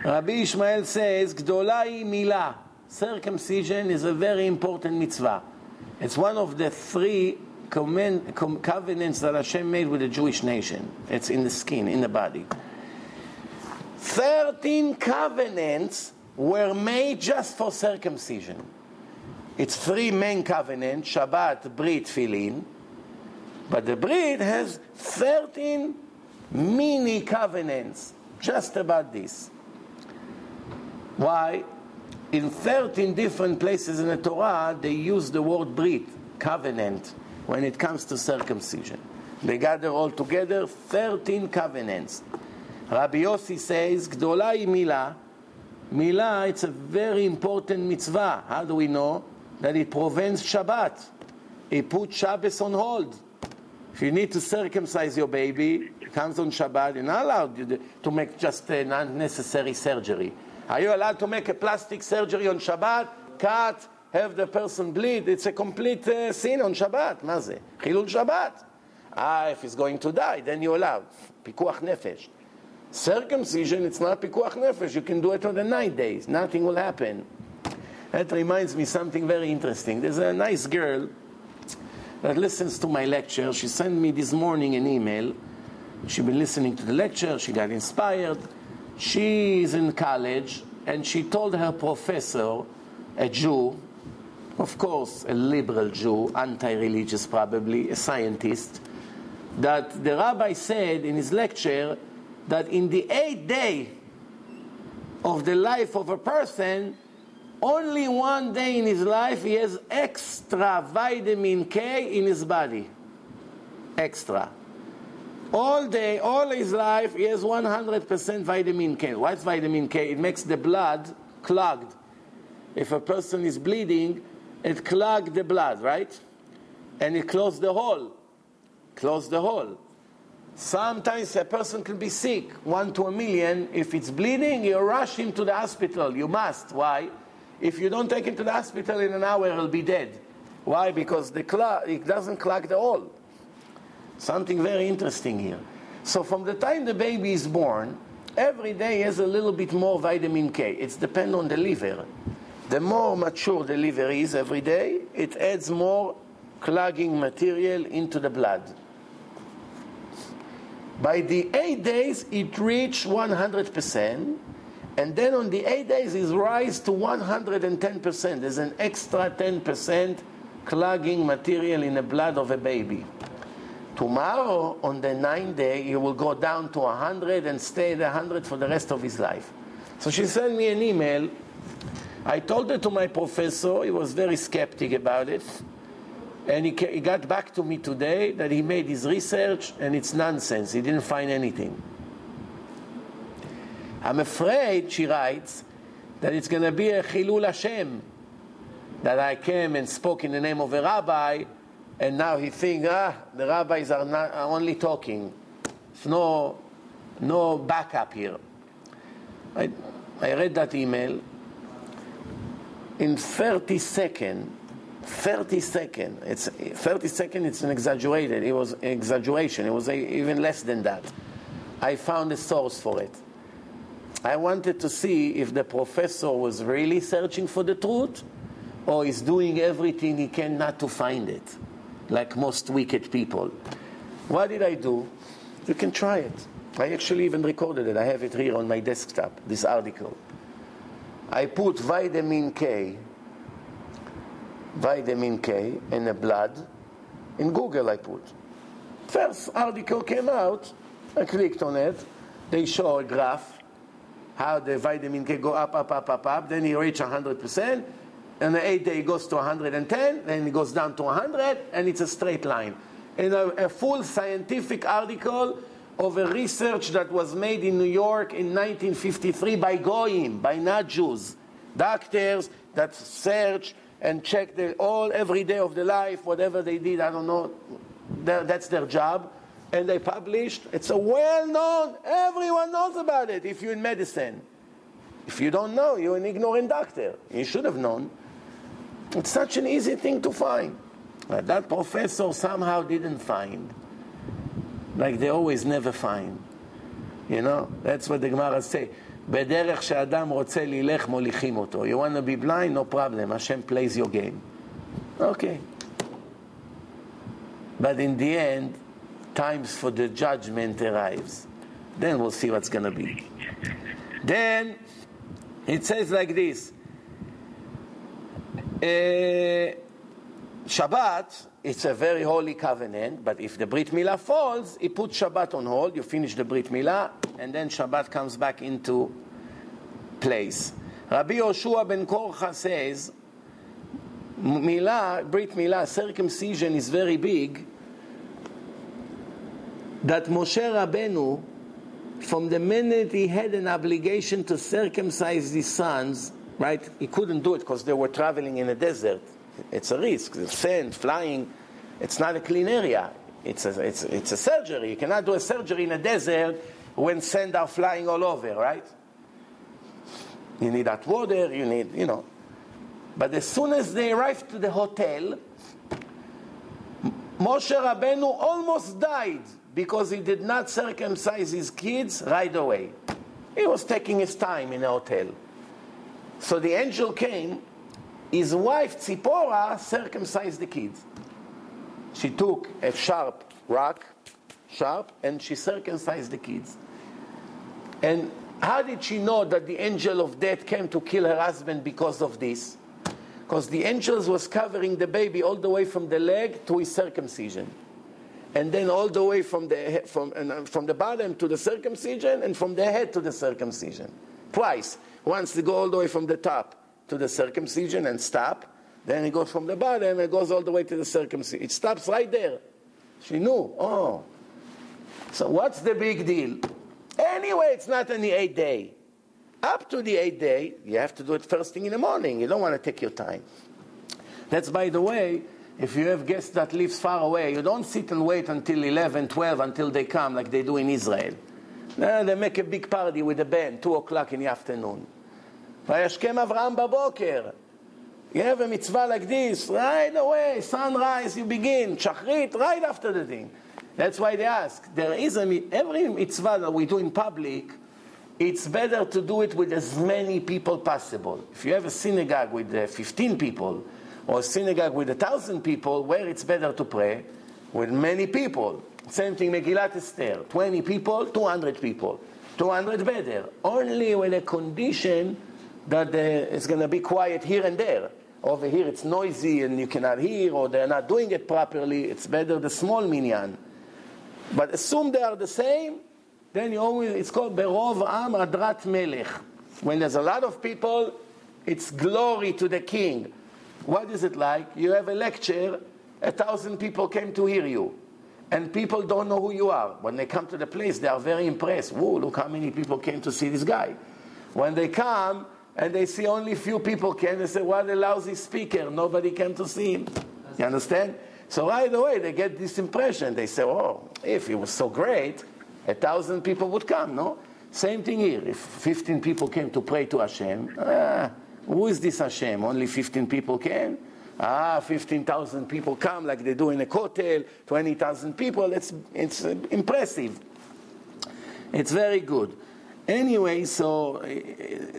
Rabbi Ishmael says, Gdolai Milah. Circumcision is a very important mitzvah. It's one of the three covenants that Hashem made with the Jewish nation. It's in the skin, in the body. 13 covenants were made just for circumcision. It's three main covenants Shabbat, Brit, Filin. But the Brit has 13 mini covenants just about this. Why? In 13 different places in the Torah, they use the word Brit, covenant, when it comes to circumcision. They gather all together 13 covenants. Rabbi Yossi says, Gdola Mila. Mila, it's a very important mitzvah. How do we know? That it prevents Shabbat. It puts Shabbos on hold. If you need to circumcise your baby, it comes on Shabbat, you're not allowed to make just an unnecessary surgery. Are you allowed to make a plastic surgery on Shabbat? Cut, have the person bleed? It's a complete uh, sin on Shabbat. מה זה? חילול שבת. Ah, if he's going to die, then you're allowed. פיקוח נפש. Circumcision, it's not pikuach nefesh. You can do it on the nine days. Nothing will happen. That reminds me something very interesting. There's a nice girl that listens to my lecture. She sent me this morning an email. She's been listening to the lecture. She got inspired. She is in college, and she told her professor, a Jew, of course, a liberal Jew, anti religious probably, a scientist, that the rabbi said in his lecture that in the eighth day of the life of a person, only one day in his life he has extra vitamin K in his body. Extra. All day, all his life, he has 100% vitamin K. What's vitamin K? It makes the blood clogged. If a person is bleeding, it clogs the blood, right? And it closes the hole. Close the hole. Sometimes a person can be sick, one to a million. If it's bleeding, you rush him to the hospital. You must. Why? If you don't take him to the hospital in an hour, he'll be dead. Why? Because the it doesn't clog the hole. Something very interesting here. So from the time the baby is born, every day has a little bit more vitamin K. It's depend on the liver. The more mature the liver is every day, it adds more clogging material into the blood. By the eight days, it reached 100%, and then on the eight days, it rise to 110%. There's an extra 10% clogging material in the blood of a baby. Tomorrow, on the ninth day, he will go down to 100 and stay at 100 for the rest of his life. So she sent me an email. I told it to my professor. He was very skeptic about it. And he, he got back to me today that he made his research and it's nonsense. He didn't find anything. I'm afraid, she writes, that it's going to be a Chilul Hashem. That I came and spoke in the name of a rabbi, and now he thinks, ah, the rabbis are, not, are only talking. There's no, no backup here. I, I read that email. In 30 seconds, 30 seconds, it's 30 seconds, it's an exaggerated, it was exaggeration, it was a, even less than that. I found a source for it. I wanted to see if the professor was really searching for the truth or is doing everything he can not to find it, like most wicked people. What did I do? You can try it. I actually even recorded it. I have it here on my desktop, this article. I put vitamin K, vitamin K in the blood. In Google, I put. First article came out. I clicked on it. They show a graph how the vitamin K go up, up, up, up, up. Then he reach 100%. And the eighth day it goes to 110. Then it goes down to 100, and it's a straight line. In a, a full scientific article of a research that was made in New York in 1953 by Goyim, by not Jews, doctors that search and check the, all every day of the life, whatever they did, I don't know, that's their job. And they published, it's a well known, everyone knows about it if you're in medicine. If you don't know, you're an ignorant doctor. You should have known. It's such an easy thing to find. But that professor somehow didn't find. Like they always never find. You know, that's what the Gemara say. בדרך שאדם רוצה ללך מוליכים אותו. You want to be blind? No problem. Hashem plays your game. Okay. But in the end, times for the judgment arrives. Then we'll see what's going to be. Then it says like this. Uh, Shabbat, it's a very holy covenant, but if the Brit Milah falls, he puts Shabbat on hold, you finish the Brit Milah, and then Shabbat comes back into place. Rabbi Yoshua ben Korcha says, Milah, Brit Milah, circumcision is very big, that Moshe Rabbeinu, from the minute he had an obligation to circumcise his sons, right, he couldn't do it because they were traveling in a desert. It's a risk. The sand, flying, it's not a clean area. It's a, it's, it's a surgery. You cannot do a surgery in a desert when sand are flying all over, right? You need that water, you need, you know. But as soon as they arrived to the hotel, Moshe Rabbeinu almost died because he did not circumcise his kids right away. He was taking his time in a hotel. So the angel came, his wife Tzipora circumcised the kids. She took a sharp rock, sharp, and she circumcised the kids. And how did she know that the angel of death came to kill her husband because of this? Because the angels was covering the baby all the way from the leg to his circumcision. And then all the way from the, from, from the bottom to the circumcision and from the head to the circumcision. Twice. Once they go all the way from the top to the circumcision and stop. Then it goes from the bottom and it goes all the way to the circumcision. It stops right there. She knew. Oh. So what's the big deal? Anyway, it's not on the eighth day. Up to the eighth day, you have to do it first thing in the morning. You don't want to take your time. That's, by the way, if you have guests that live far away, you don't sit and wait until 11, 12, until they come like they do in Israel. No, they make a big party with a band, 2 o'clock in the afternoon. וישכם אברהם בבוקר. You have a mitzvah like this, right away, sunrise, you begin, shachrit, right after the thing. That's why they ask. There is a, every mitzvah that we do in public, it's better to do it with as many people possible. If you have a synagogue with uh, 15 people, or a synagogue with a thousand people, where it's better to pray? With many people. Same thing, Megillat Esther. 20 people, 200 people. 200 better. Only with a condition that it's going to be quiet here and there. Over here it's noisy and you cannot hear, or they're not doing it properly. It's better the small minyan. But assume they are the same, then you always, it's called Berov Am Adrat Melech. When there's a lot of people, it's glory to the king. What is it like? You have a lecture, a thousand people came to hear you, and people don't know who you are. When they come to the place, they are very impressed. Whoa, look how many people came to see this guy. When they come and they see only few people came, they say, what a lousy speaker, nobody came to see him. You understand? So right away they get this impression. They say, oh, if he was so great, a thousand people would come, no? Same thing here. If 15 people came to pray to Hashem, ah, who is this Hashem? Only 15 people came? Ah, 15,000 people come like they do in a hotel, 20,000 people. It's, it's impressive. It's very good. Anyway, so uh,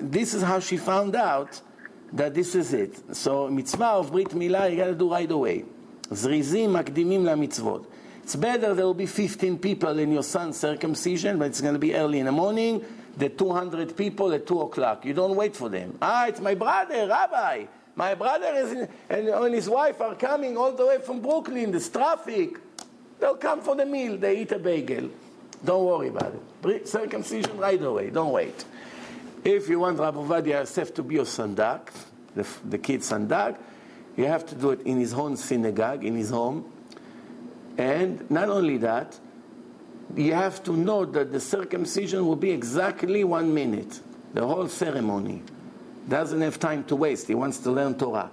this is how she found out that this is it. So mitzvah of Brit Milah you got to do right away. זריזים מקדימים למצוות. It's better there will be 15 people in your son's circumcision, but it's going to be early in the morning, the 200 people at 2 o'clock. You don't wait for them. Ah, it's my brother, Rabbi. My brother is in, and, and his wife are coming all the way from Brooklyn. There's traffic. They'll come for the meal. They eat a bagel. Don't worry about it. Circumcision right away. Don't wait. If you want Rabbi Ovadia Yosef to be your sandak, the, the kid sandak, you have to do it in his own synagogue, in his home. And not only that, you have to know that the circumcision will be exactly one minute, the whole ceremony. Doesn't have time to waste. He wants to learn Torah.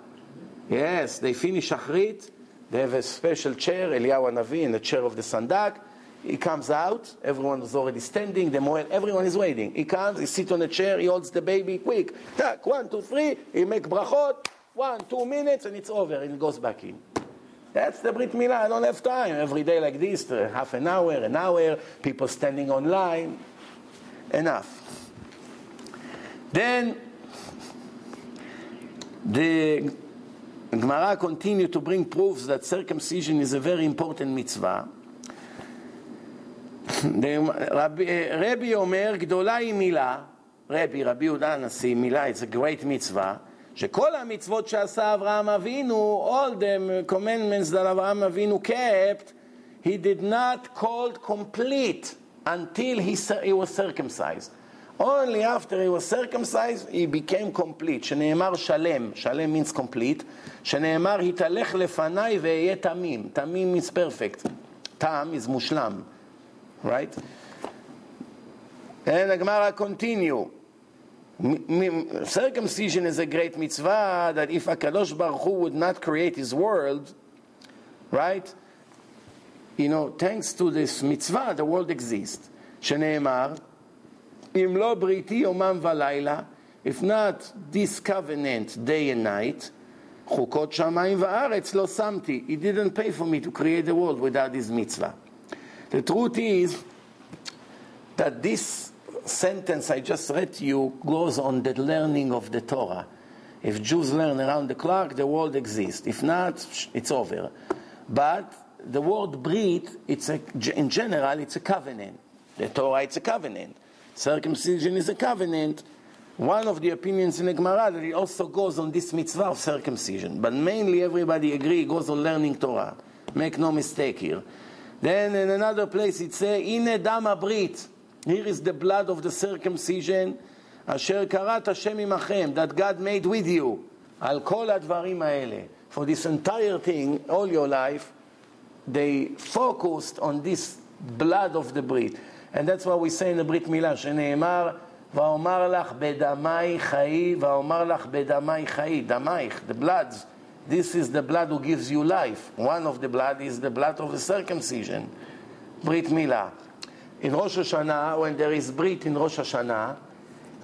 Yes, they finish Shachrit. They have a special chair, Eliyahu Navi, in the chair of the Sandak. He comes out. Everyone is already standing. The Moel, everyone is waiting. He comes. He sits on a chair. He holds the baby. Quick, tak, one, two, three. He make brachot. One, two minutes, and it's over. And goes back in. That's the Brit Milah. I don't have time. Every day like this, uh, half an hour, an hour, people standing online. Enough. Then the Gemara continued to bring proofs that circumcision is a very important mitzvah. רבי, רבי אומר, גדולה היא מילה, רבי, רבי יהודה הנשיא, מילה, it's a great מצווה, שכל המצוות שעשה אברהם אבינו, all the commandments that אברהם אבינו kept, he did not call complete until he, he was circumcised. Only after he was circumcised he became complete, שנאמר שלם, שלם means complete, שנאמר התהלך לפניי ואהיה תמים, תמים means perfect, תם is מושלם, right? And the Gemara continue. Circumcision is a great mitzvah that if Akadosh Baruch Hu would not create his world, right? You know, thanks to this mitzvah, the world exists. שנאמר, אם לא בריתי יומם ולילה, if not this covenant day and night, חוקות שמיים וארץ לא שמתי. He didn't pay for me to create the world without this mitzvah. The truth is that this sentence I just read to you goes on the learning of the Torah. If Jews learn around the clock, the world exists. If not, it's over. But the word brit, it's a, in general, it's a covenant. The Torah, it's a covenant. Circumcision is a covenant. One of the opinions in the Gemara that it also goes on this mitzvah of circumcision. But mainly everybody agree it goes on learning Torah. Make no mistake here. Then in another place it says, Ine dama brit. Here is the blood of the circumcision. Asher karat Hashem imachem. That God made with you. Al kol advarim האלה. For this entire thing, all your life, they focused on this blood of the brit. And that's why we say in the Brit Milah, שנאמר, ואומר לך בדמי חיי, ואומר לך בדמי חיי, דמייך, the blood. This is the blood who gives you life. One of the blood is the blood of the circumcision. Brit Milah. In Rosh Hashanah, when there is Brit in Rosh Hashanah,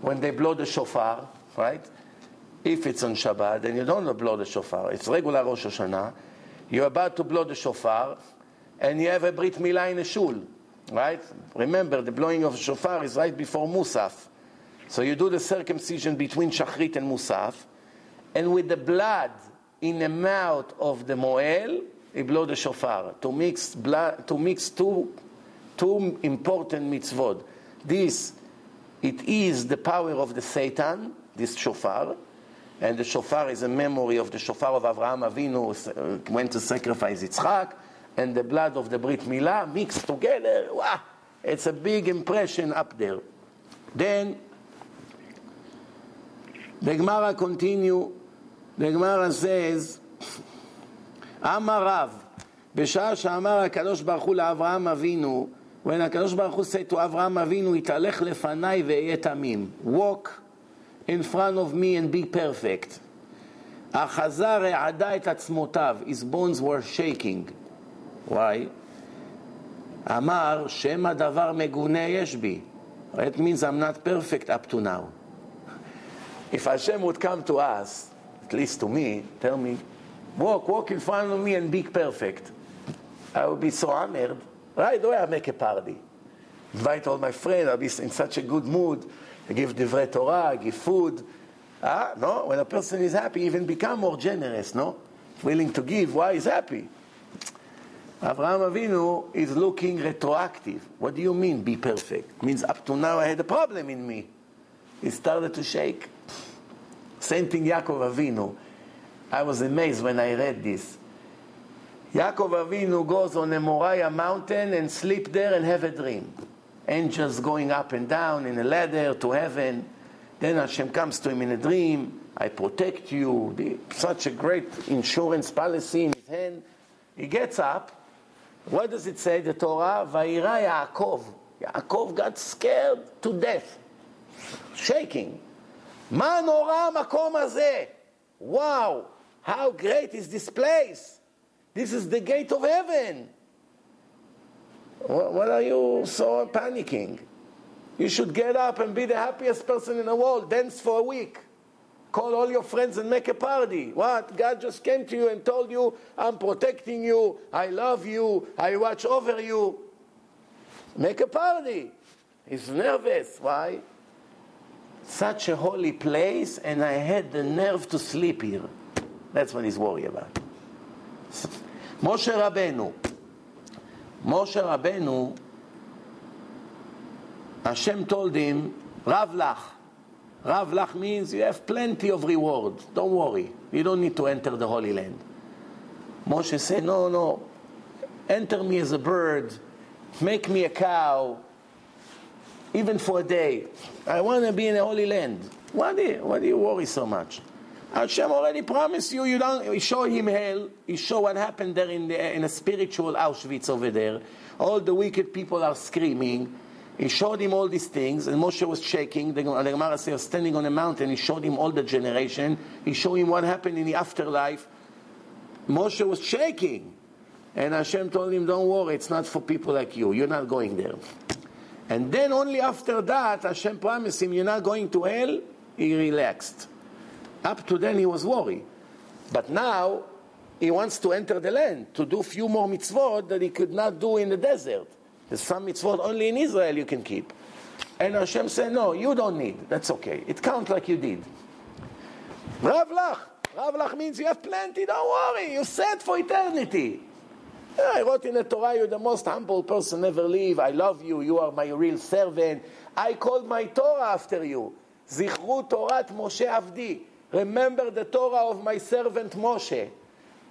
when they blow the shofar, right? If it's on Shabbat, then you don't blow the shofar. It's regular Rosh Hashanah. You're about to blow the shofar, and you have a Brit Milah in a shul. Right? Remember, the blowing of the shofar is right before Musaf. So you do the circumcision between Shachrit and Musaf, and with the blood in the mouth of the Moel, he blow the shofar to mix blood, to mix two, two important mitzvot. This, it is the power of the Satan, this shofar, and the shofar is a memory of the shofar of Avraham Avinu uh, went to sacrifice Yitzchak and the blood of the Brit Milah mixed together. Wow, it's a big impression up there. Then the Gemara continue. The Gemara says, אמר רב, בשעה שאמר הקדוש ברוך הוא לאברהם אבינו, when הקדוש ברוך הוא said to אברהם אבינו, התהלך לפניי ואהיה תמים. Walk in front of me and be perfect. החזה רעדה את עצמותיו, his bones were shaking. Why? אמר, שמא דבר מגונה יש בי. It means I'm not perfect up to now. If Hashem would come to us, at least to me, tell me, walk, walk in front of me and be perfect. I would be so honored. Right away I'll make a party. Invite all my friends, I'll be in such a good mood. I give divrei Torah, I give food. Ah, no? When a person is happy, even become more generous, no? Willing to give, why is happy? Avraham Avinu is looking retroactive. What do you mean, be perfect? means up to now I had a problem in me. He started to shake. Same thing Yaakov Avinu. I was amazed when I read this. Yaakov Avinu goes on a Moriah mountain and sleep there and have a dream. Angels going up and down in a ladder to heaven. Then Hashem comes to him in a dream. I protect you. Such a great insurance policy in his hand. He gets up what does it say, the Torah? Vayira Yaakov. Yaakov got scared to death, shaking. Ma nora makom hazeh. Wow, how great is this place? This is the gate of heaven. What are you so panicking? You should get up and be the happiest person in the world, dance for a week. Call all your friends and make a party. What? God just came to you and told you, I'm protecting you, I love you, I watch over you. Make a party. He's nervous. Why? Such a holy place, and I had the nerve to sleep here. That's what he's worried about. Moshe Rabbeinu. Moshe Rabbeinu Hashem told him, Rav Lach. Rav Lach means you have plenty of reward. Don't worry. You don't need to enter the Holy Land. Moshe said, No, no. Enter me as a bird. Make me a cow. Even for a day. I want to be in the Holy Land. Why do you, why do you worry so much? Hashem already promised you. You don't. You show him hell. You show what happened there in the in a spiritual Auschwitz over there. All the wicked people are screaming. He showed him all these things, and Moshe was shaking. The Gemara says, standing on a mountain, he showed him all the generation. He showed him what happened in the afterlife. Moshe was shaking. And Hashem told him, Don't worry, it's not for people like you. You're not going there. And then only after that, Hashem promised him, You're not going to hell. He relaxed. Up to then, he was worried. But now, he wants to enter the land, to do few more mitzvot that he could not do in the desert. There's some mitzvot only in Israel you can keep. And Hashem said, no, you don't need. That's okay. It counts like you did. Rav Lach. Rav Lach means you have plenty. Don't worry. You're set for eternity. Ah, I wrote in the Torah, you're the most humble person ever live. I love you. You are my real servant. I called my Torah after you. Zichru Torat Moshe Avdi. Remember the Torah of my servant Moshe.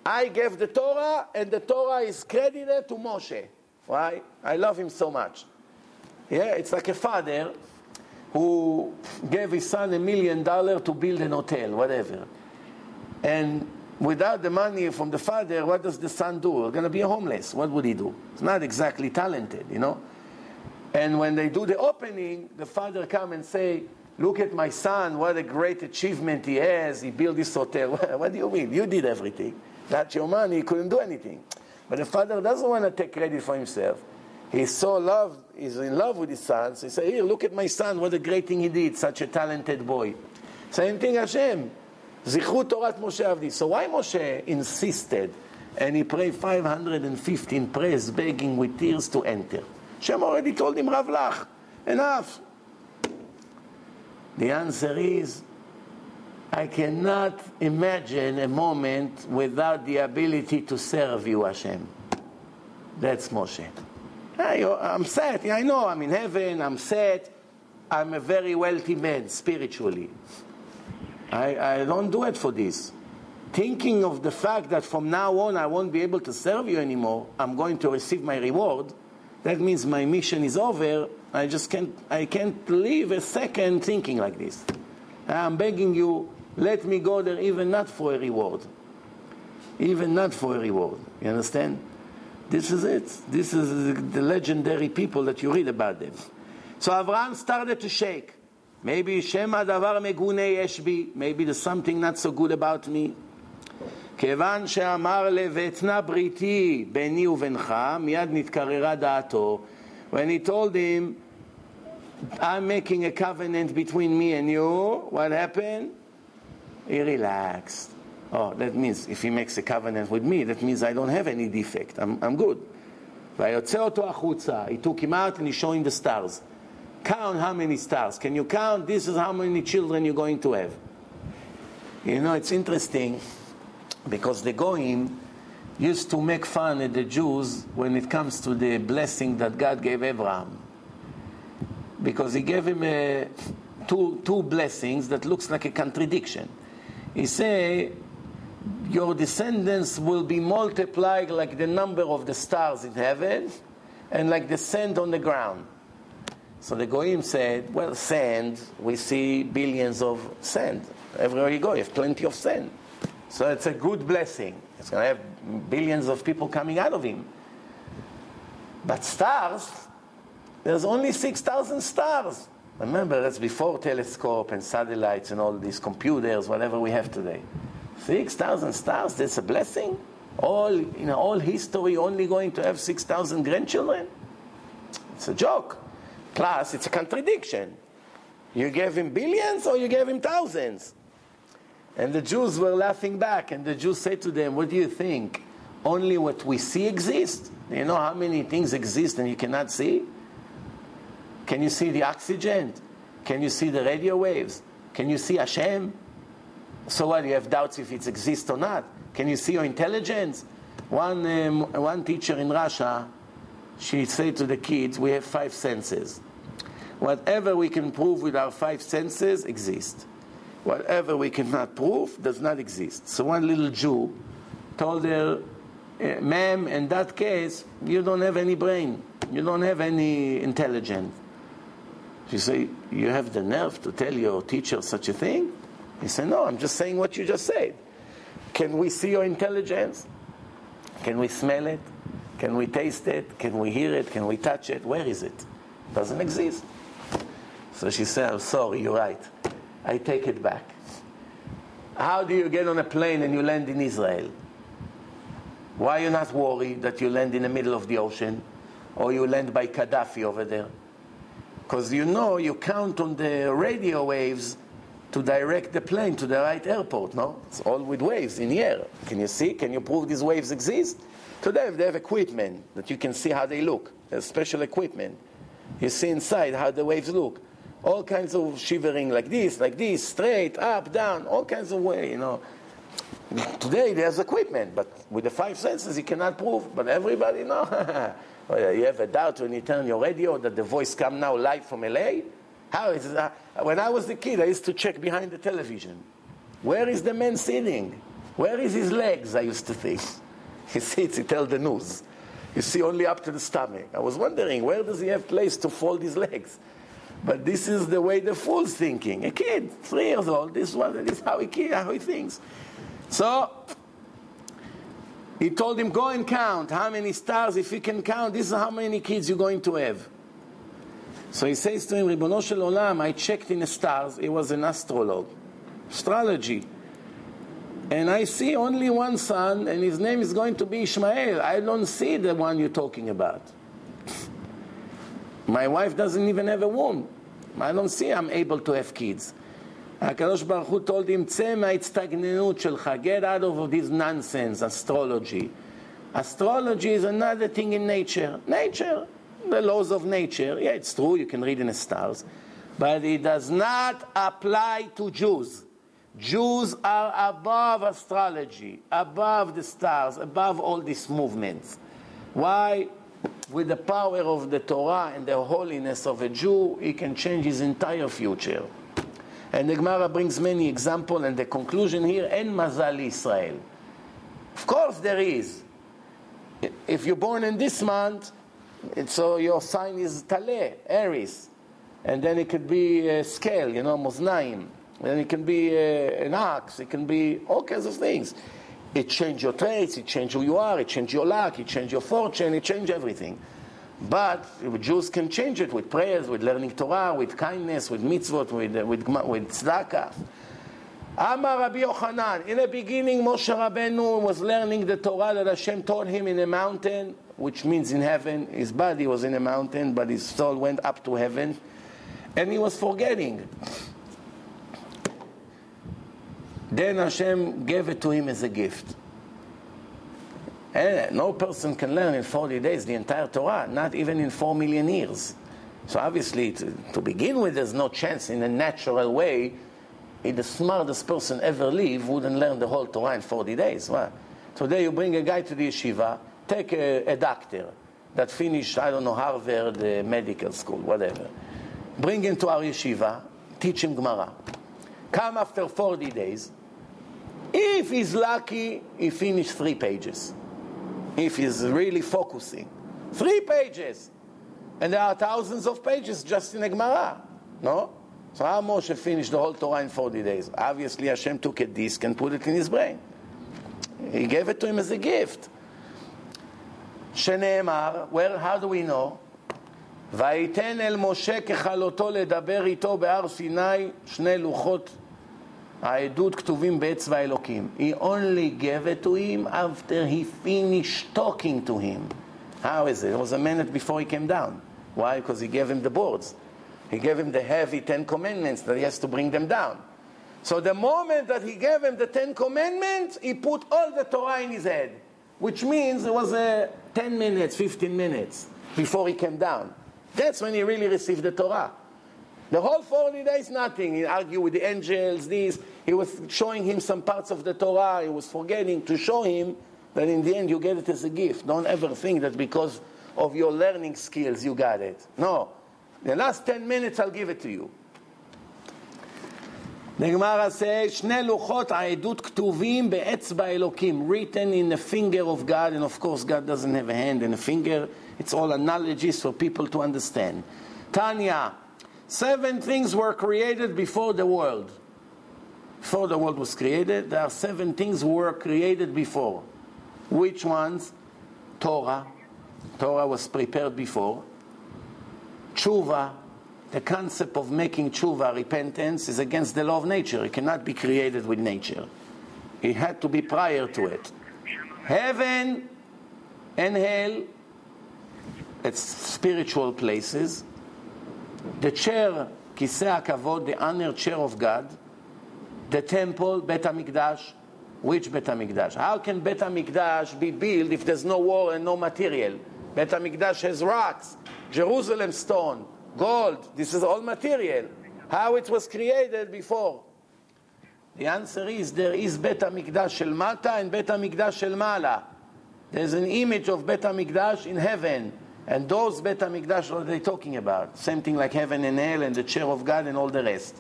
I gave the Torah, and the Torah is credited to Moshe. Why? I love him so much. Yeah, it's like a father who gave his son a million dollars to build an hotel, whatever. And without the money from the father, what does the son do? We're going to be homeless. What would he do? He's not exactly talented, you know. And when they do the opening, the father come and say, "Look at my son! What a great achievement he has! He built this hotel." what do you mean? You did everything. That's your money. He couldn't do anything. But the father doesn't want to take credit for himself. He's so loved, he's in love with his son. So he says, Here, look at my son, what a great thing he did, such a talented boy. Same thing, Hashem. Zichru Torat Moshe Avdi. So why Moshe insisted and he prayed 515 prayers, begging with tears to enter? Hashem already told him, Rav Lach, enough. The answer is, I cannot imagine a moment without the ability to serve you, Hashem. That's Moshe. I'm set. I know I'm in heaven. I'm set. I'm a very wealthy man spiritually. I, I don't do it for this. Thinking of the fact that from now on I won't be able to serve you anymore, I'm going to receive my reward, that means my mission is over. I just can't, I can't live a second thinking like this. I'm begging you, let me go there even not for a reward. Even not for a reward. You understand? This is it. This is the legendary people that you read about them. So Avraham started to shake. Maybe Shema davar megune yeshbi. Maybe there's something not so good about me. כיוון שאמר לבטנה בריתי ביני ובינך, מיד נתקררה דעתו. When he told him, I'm making a covenant between me and you, what happened? He relaxed. Oh, that means if he makes a covenant with me, that means I don't have any defect. I'm, I'm good. ויוצא אותו החוצה. He took him out and he showed him the stars. Count how many stars. Can you count? This is how many children you're going to have. You know, it's interesting because the Goyim used to make fun at the Jews when it comes to the blessing that God gave Abraham. Because he gave him a, two, two blessings that looks like a contradiction. He say, your descendants will be multiplied like the number of the stars in heaven and like the sand on the ground. So the Goyim said, well, sand, we see billions of sand. Everywhere you go, you have plenty of sand. So it's a good blessing. It's going to have billions of people coming out of him. But stars, there's only 6,000 stars. Remember, that's before telescope and satellites and all these computers, whatever we have today. 6,000 stars, that's a blessing? All, in all history, only going to have 6,000 grandchildren? It's a joke. Plus, it's a contradiction. You gave him billions or you gave him thousands? And the Jews were laughing back, and the Jews said to them, What do you think? Only what we see exists? You know how many things exist and you cannot see? Can you see the oxygen? Can you see the radio waves? Can you see Hashem? So what? You have doubts if it exists or not. Can you see your intelligence? One, um, one teacher in Russia, she said to the kids, we have five senses. Whatever we can prove with our five senses exists. Whatever we cannot prove does not exist. So one little Jew told her, eh, ma'am, in that case, you don't have any brain. You don't have any intelligence. She said, you have the nerve to tell your teacher such a thing? He said, no, I'm just saying what you just said. Can we see your intelligence? Can we smell it? Can we taste it? Can we hear it? Can we touch it? Where is it? Doesn't exist. So she said, I'm sorry, you're right. I take it back. How do you get on a plane and you land in Israel? Why are you not worried that you land in the middle of the ocean or you land by Gaddafi over there? Because you know you count on the radio waves to direct the plane to the right airport, no? It's all with waves in the air. Can you see? Can you prove these waves exist? Today they have equipment that you can see how they look. There's special equipment. You see inside how the waves look all kinds of shivering like this, like this, straight, up, down, all kinds of way, you know. Today there's equipment, but with the five senses you cannot prove. But everybody know. Oh, you have a doubt when you turn your radio that the voice come now live from LA? How is it? Uh, when I was a kid, I used to check behind the television. Where is the man sitting? Where is his legs? I used to think. He sits, he tells the news. You see only up to the stomach. I was wondering, where does he have place to fold his legs? But this is the way the fool's thinking. A kid, three years old, this is, what, this is how, he, how he thinks. So, he told him, go and count how many stars, if you can count, this is how many kids you're going to have. So he says to him, Ribono Shel Olam, I checked in the stars, he was an astrologue, astrology. And I see only one son, and his name is going to be Ishmael. I don't see the one you're talking about. My wife doesn't even have a womb. I don't see I'm able to have kids. הקדוש ברוך הוא told him, צא מההצטגננות שלך, get out of this nonsense, astrology. Astrology is another thing in nature. Nature, the laws of nature, yeah, it's true, you can read in the stars, but it does not apply to Jews. Jews are above astrology, above the stars, above all these movements. Why? With the power of the Torah and the holiness of a Jew, he can change his entire future. And the Gemara brings many examples, and the conclusion here, en mazal Israel. Of course there is. If you're born in this month, so your sign is Taleh, Aries. And then it could be a scale, you know, Moznaim. Then it can be a, an ox, it can be all kinds of things. It changed your traits, it changed who you are, it changed your luck, it changed your fortune, it changed everything. But Jews can change it with prayers, with learning Torah, with kindness, with mitzvot, with, uh, with, with tzedakah. Amar Rabbi Yochanan, in the beginning Moshe Rabbeinu was learning the Torah that Hashem taught him in a mountain, which means in heaven. His body was in a mountain, but his soul went up to heaven. And he was forgetting. Then Hashem gave it to him as a gift. And no person can learn in 40 days the entire Torah, not even in 4 million years. So obviously, to, to begin with, there's no chance in a natural way the smartest person ever live wouldn't learn the whole Torah in 40 days. Well, today you bring a guy to the yeshiva, take a, a doctor that finished, I don't know, Harvard uh, medical school, whatever. Bring him to our yeshiva, teach him Gemara. Come after 40 days, if he's lucky, he finished three pages. If he's really focusing. Three pages. And there are thousands of pages just in a Gemara. No? So how Moshe finished the whole Torah in 40 days? Obviously Hashem took a disc and put it in his brain. He gave it to him as a gift. שנאמר, well, how do we know? ויתן אל משה ככלותו לדבר איתו בהר סיני שני לוחות העדות כתובים באצבע אלוקים. He only gave it to him after he finished talking to him. How is it? It was a minute before he came down. Why? Because he gave him the boards. He gave him the heavy Ten Commandments that he has to bring them down. So the moment that he gave him the Ten Commandments, he put all the Torah in his head. Which means it was uh, 10 minutes, 15 minutes before he came down. That's when he really received the Torah. The whole 40 days, nothing. He argued with the angels, this. He was showing him some parts of the Torah. He was forgetting to show him that in the end you get it as a gift. Don't ever think that because of your learning skills you got it. No. The last 10 minutes I'll give it to you. The Gemara says, שני לוחות העדות כתובים באצבע אלוקים, written in the finger of God, and of course God doesn't have a hand and a finger. It's all analogies for people to understand. Tanya, seven things were created before the world. Before the world was created, there are seven things were created before. Which ones? Torah. Torah was prepared before. Tshuva, the concept of making tshuva, repentance, is against the law of nature. It cannot be created with nature. It had to be prior to it. Heaven and hell, it's spiritual places. The chair, Kisei HaKavod, the honored chair of God. The temple, Bet HaMikdash. Which Bet HaMikdash? How can Bet HaMikdash be built if there's no wall and no material? Bet HaMikdash has rocks, Jerusalem stone, gold. This is all material. How it was created before? The answer is there is Bet HaMikdash shel Mata and Bet HaMikdash shel Mala. There's an image of Bet HaMikdash in heaven. And those Bet HaMikdash, what are they talking about? Same thing like heaven and hell and the chair of God and all the rest.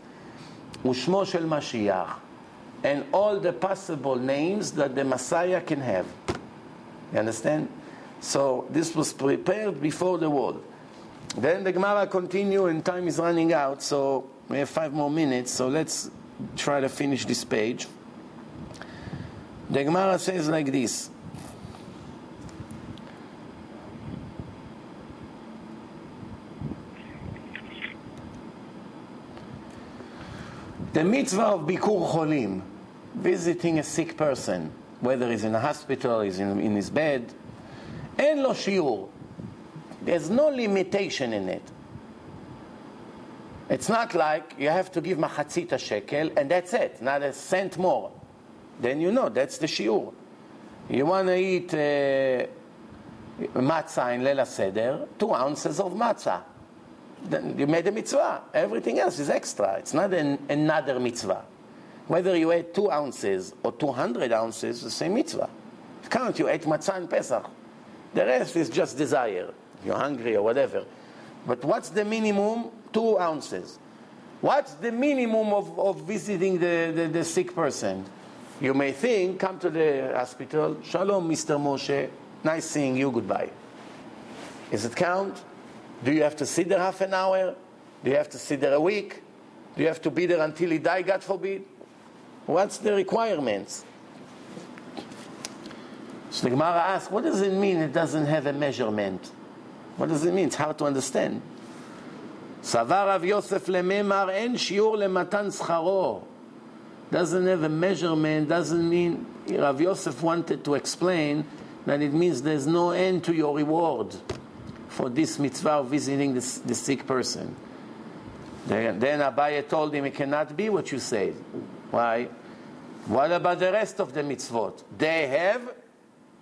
Ushmo shel Mashiach. And all the possible names that the Messiah can have. You understand? So this was prepared before the world. Then the Gemara continue and time is running out, so we have five more minutes, so let's try to finish this page. The Gemara says like this. The mitzvah of Bikur Cholim, visiting a sick person, whether he's in a hospital, he's in, in his bed, אין לו שיעור. There's no limitation in it. It's not like you have to give machatzit shekel and that's it, not a cent more. Then you know that's the shiur. You want to eat uh, matzah in Leila Seder, two ounces of matzah. Then you made a mitzvah. Everything else is extra. It's not an, another mitzvah. Whether you ate two ounces or 200 ounces, the same mitzvah. Count, you ate matzah and Pesach. The rest is just desire. You're hungry or whatever. But what's the minimum? Two ounces. What's the minimum of, of visiting the, the, the sick person? You may think, come to the hospital, Shalom, Mr. Moshe, nice seeing you, goodbye. Does it count? Do you have to sit there half an hour? Do you have to sit there a week? Do you have to be there until he die, God forbid? What's the requirements? So the Gemara asks, what does it mean it doesn't have a measurement? What does it mean? It's hard to understand. סבר רב יוסף לממר, אין שיעור למתן שכרו. Doesn't have a measurement, doesn't mean, Rav Yosef wanted to explain that it means there's no end to your reward for this mitzvah of visiting the, the sick person. Then, then Abaye told him it cannot be what you said. Why? What about the rest of the mitzvot? They have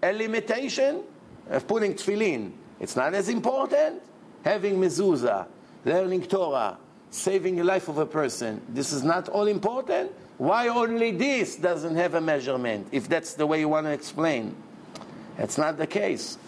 a limitation of putting tefillin. It's not as important. Having mezuzah, learning Torah, saving the life of a person. This is not all important. Why only this doesn't have a measurement, if that's the way you want to explain? That's not the case.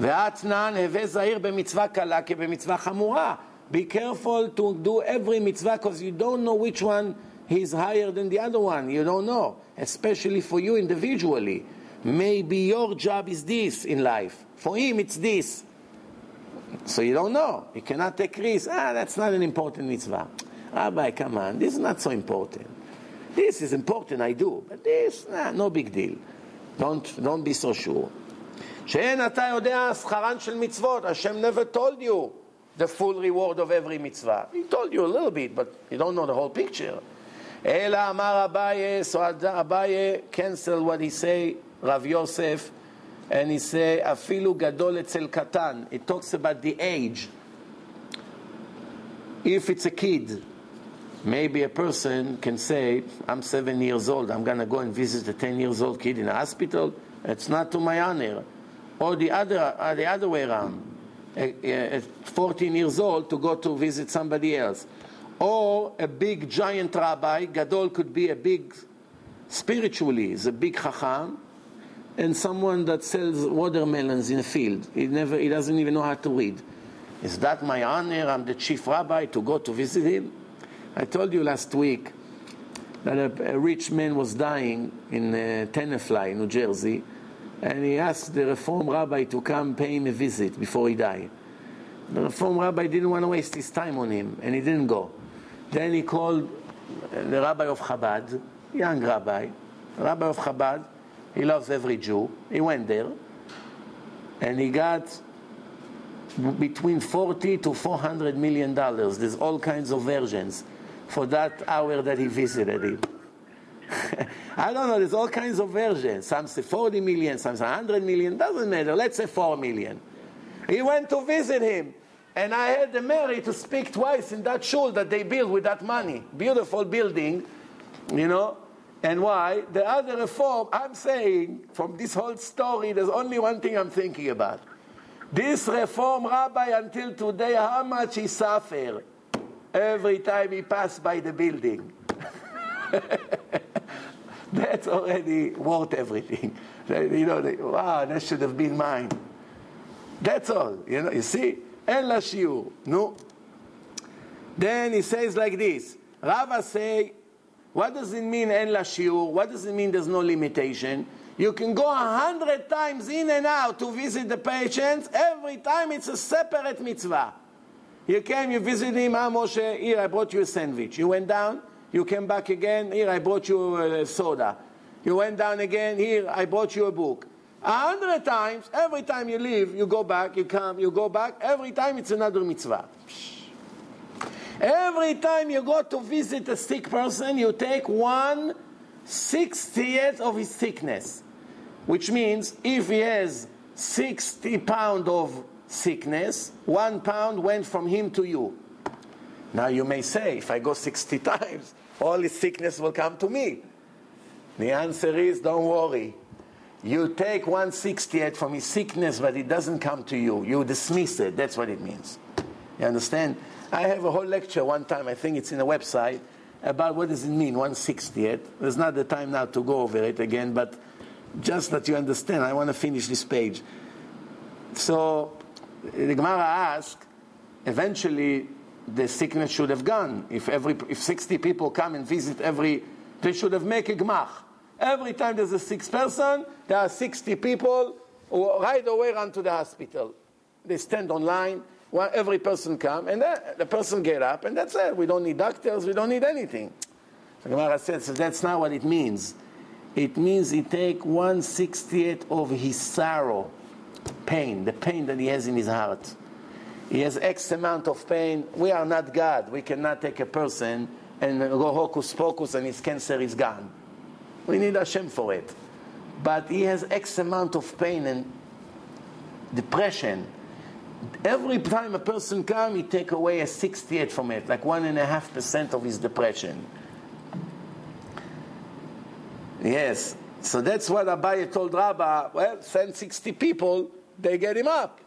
ואתנן הווה זהיר במצווה קלה כבמצווה חמורה. Be careful to do every mitzvah because you don't know which one is higher than the other one. You don't know, especially for you individually. Maybe your job is this in life. For him, it's this. So you don't know. You cannot take risks. Ah, that's not an important mitzvah. Rabbi, come on, this is not so important. This is important, I do, but this, nah, no big deal. Don't, don't be so sure. שאין אתה יודע שכרן של מצוות, Hashem never told you the full reward of every mitzvah. He told you a little bit, but you don't know the whole picture. אלא אמר אביי, so אביי cancel what he say, Rav Yosef, and he say, אפילו גדול אצל קטן. It talks about the age. If it's a kid, maybe a person can say, I'm seven years old, I'm going to go and visit a 10 years old kid in a hospital. It's not to my honor. Or the other, uh, the other way around, a, a 14 years old to go to visit somebody else. Or a big giant rabbi, Gadol could be a big, spiritually, is a big chacham, and someone that sells watermelons in a field. He never, he doesn't even know how to read. Is that my honor? I'm the chief rabbi to go to visit him? I told you last week that a, a rich man was dying in uh, Tenafly, New Jersey, and he asked the Reform rabbi to come pay him a visit before he died. The Reform rabbi didn't want to waste his time on him, and he didn't go. Then he called uh, the rabbi of Chabad, young rabbi, rabbi of Chabad. He loves every Jew. He went there, and he got between 40 to 400 million dollars. There's all kinds of versions for that hour that he visited him. I don't know, there's all kinds of versions. Some say 40 million, some say 100 million, doesn't matter. Let's say 4 million. He went to visit him, and I had the merit to speak twice in that shul that they built with that money. Beautiful building, you know. And why? The other reform, I'm saying, from this whole story, there's only one thing I'm thinking about. This reform rabbi until today, how much he suffered every time he passed by the building. That's already worth everything. You know, they, wow, that should have been mine. That's all. You know, you see? En shiur. No. Then he says like this. Rava say, what does it mean en shiur? What does it mean there's no limitation? You can go a hundred times in and out to visit the patients. Every time it's a separate mitzvah. You came, you visited him, ah, Moshe, here I brought you a sandwich. You went down, you came back again, here I brought you a soda. You went down again, here I brought you a book. A hundred times, every time you leave, you go back, you come, you go back, every time it's another mitzvah. Every time you go to visit a sick person, you take one sixtieth of his sickness. Which means if he has 60 pounds of sickness, one pound went from him to you. Now you may say, if I go 60 times, all his sickness will come to me. The answer is, don't worry. You take 168 from his sickness, but it doesn't come to you. You dismiss it. That's what it means. You understand? I have a whole lecture one time, I think it's in a website, about what does it mean, 168. There's not the time now to go over it again, but just that you understand, I want to finish this page. So the Gemara asks, eventually the sickness should have gone. If every if 60 people come and visit every, they should have make a gemach. Every time there's a sick person, there are 60 people who right away run to the hospital. They stand online, well, every person come, and then the person get up, and that's it. We don't need doctors, we don't need anything. The Gemara says that's not what it means. It means he take one sixtieth of his sorrow, pain, the pain that he has in his heart. He has X amount of pain. We are not God. We cannot take a person and go hocus pocus and his cancer is gone. We need Hashem for it. But he has X amount of pain and depression. Every time a person comes, he take away a 68 from it, like one and a half percent of his depression. Yes. So that's what Abaye told Rabba. Well, send 60 people, they get him up.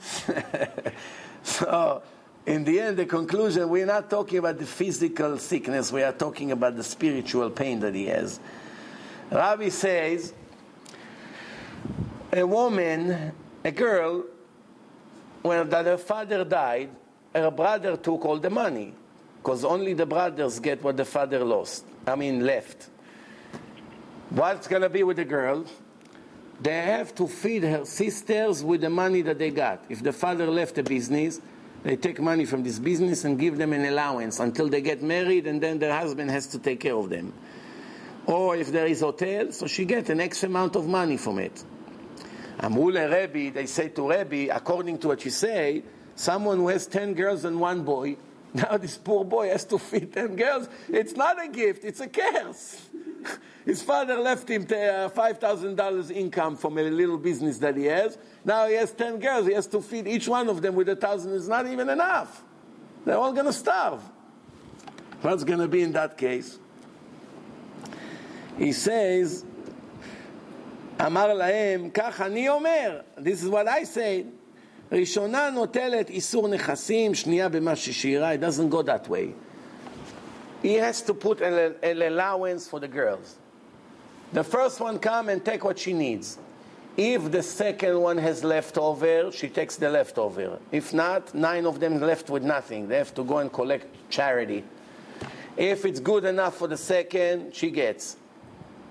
so, in the end, the conclusion, we're not talking about the physical sickness, we are talking about the spiritual pain that he has. Rabbi says, a woman, a girl, when that her father died, her brother took all the money, because only the brothers get what the father lost, I mean, left. What's going to be with the girl? They have to feed her sisters with the money that they got. If the father left the business, they take money from this business and give them an allowance until they get married, and then their husband has to take care of them. Or if there is hotel, so she gets an X amount of money from it. Amule Rebbe, they say to Rebbe, according to what you say, someone who has 10 girls and one boy, now this poor boy has to feed 10 girls. It's not a gift, it's a curse. His father left him uh, $5,000 income from a little business that he has. Now he has 10 girls. He has to feed each one of them with a thousand. It's not even enough. They're all going to starve. What's going to be in that case? He says, אמר להם, כך אני אומר, this is what I say, ראשונה נוטלת איסור נכסים, שנייה במה ששירה, it doesn't go that way. He has to put an allowance for the girls. The first one come and take what she needs. If the second one has leftover, she takes the leftover. If not, nine of them left with nothing. They have to go and collect charity. If it's good enough for the second, she gets.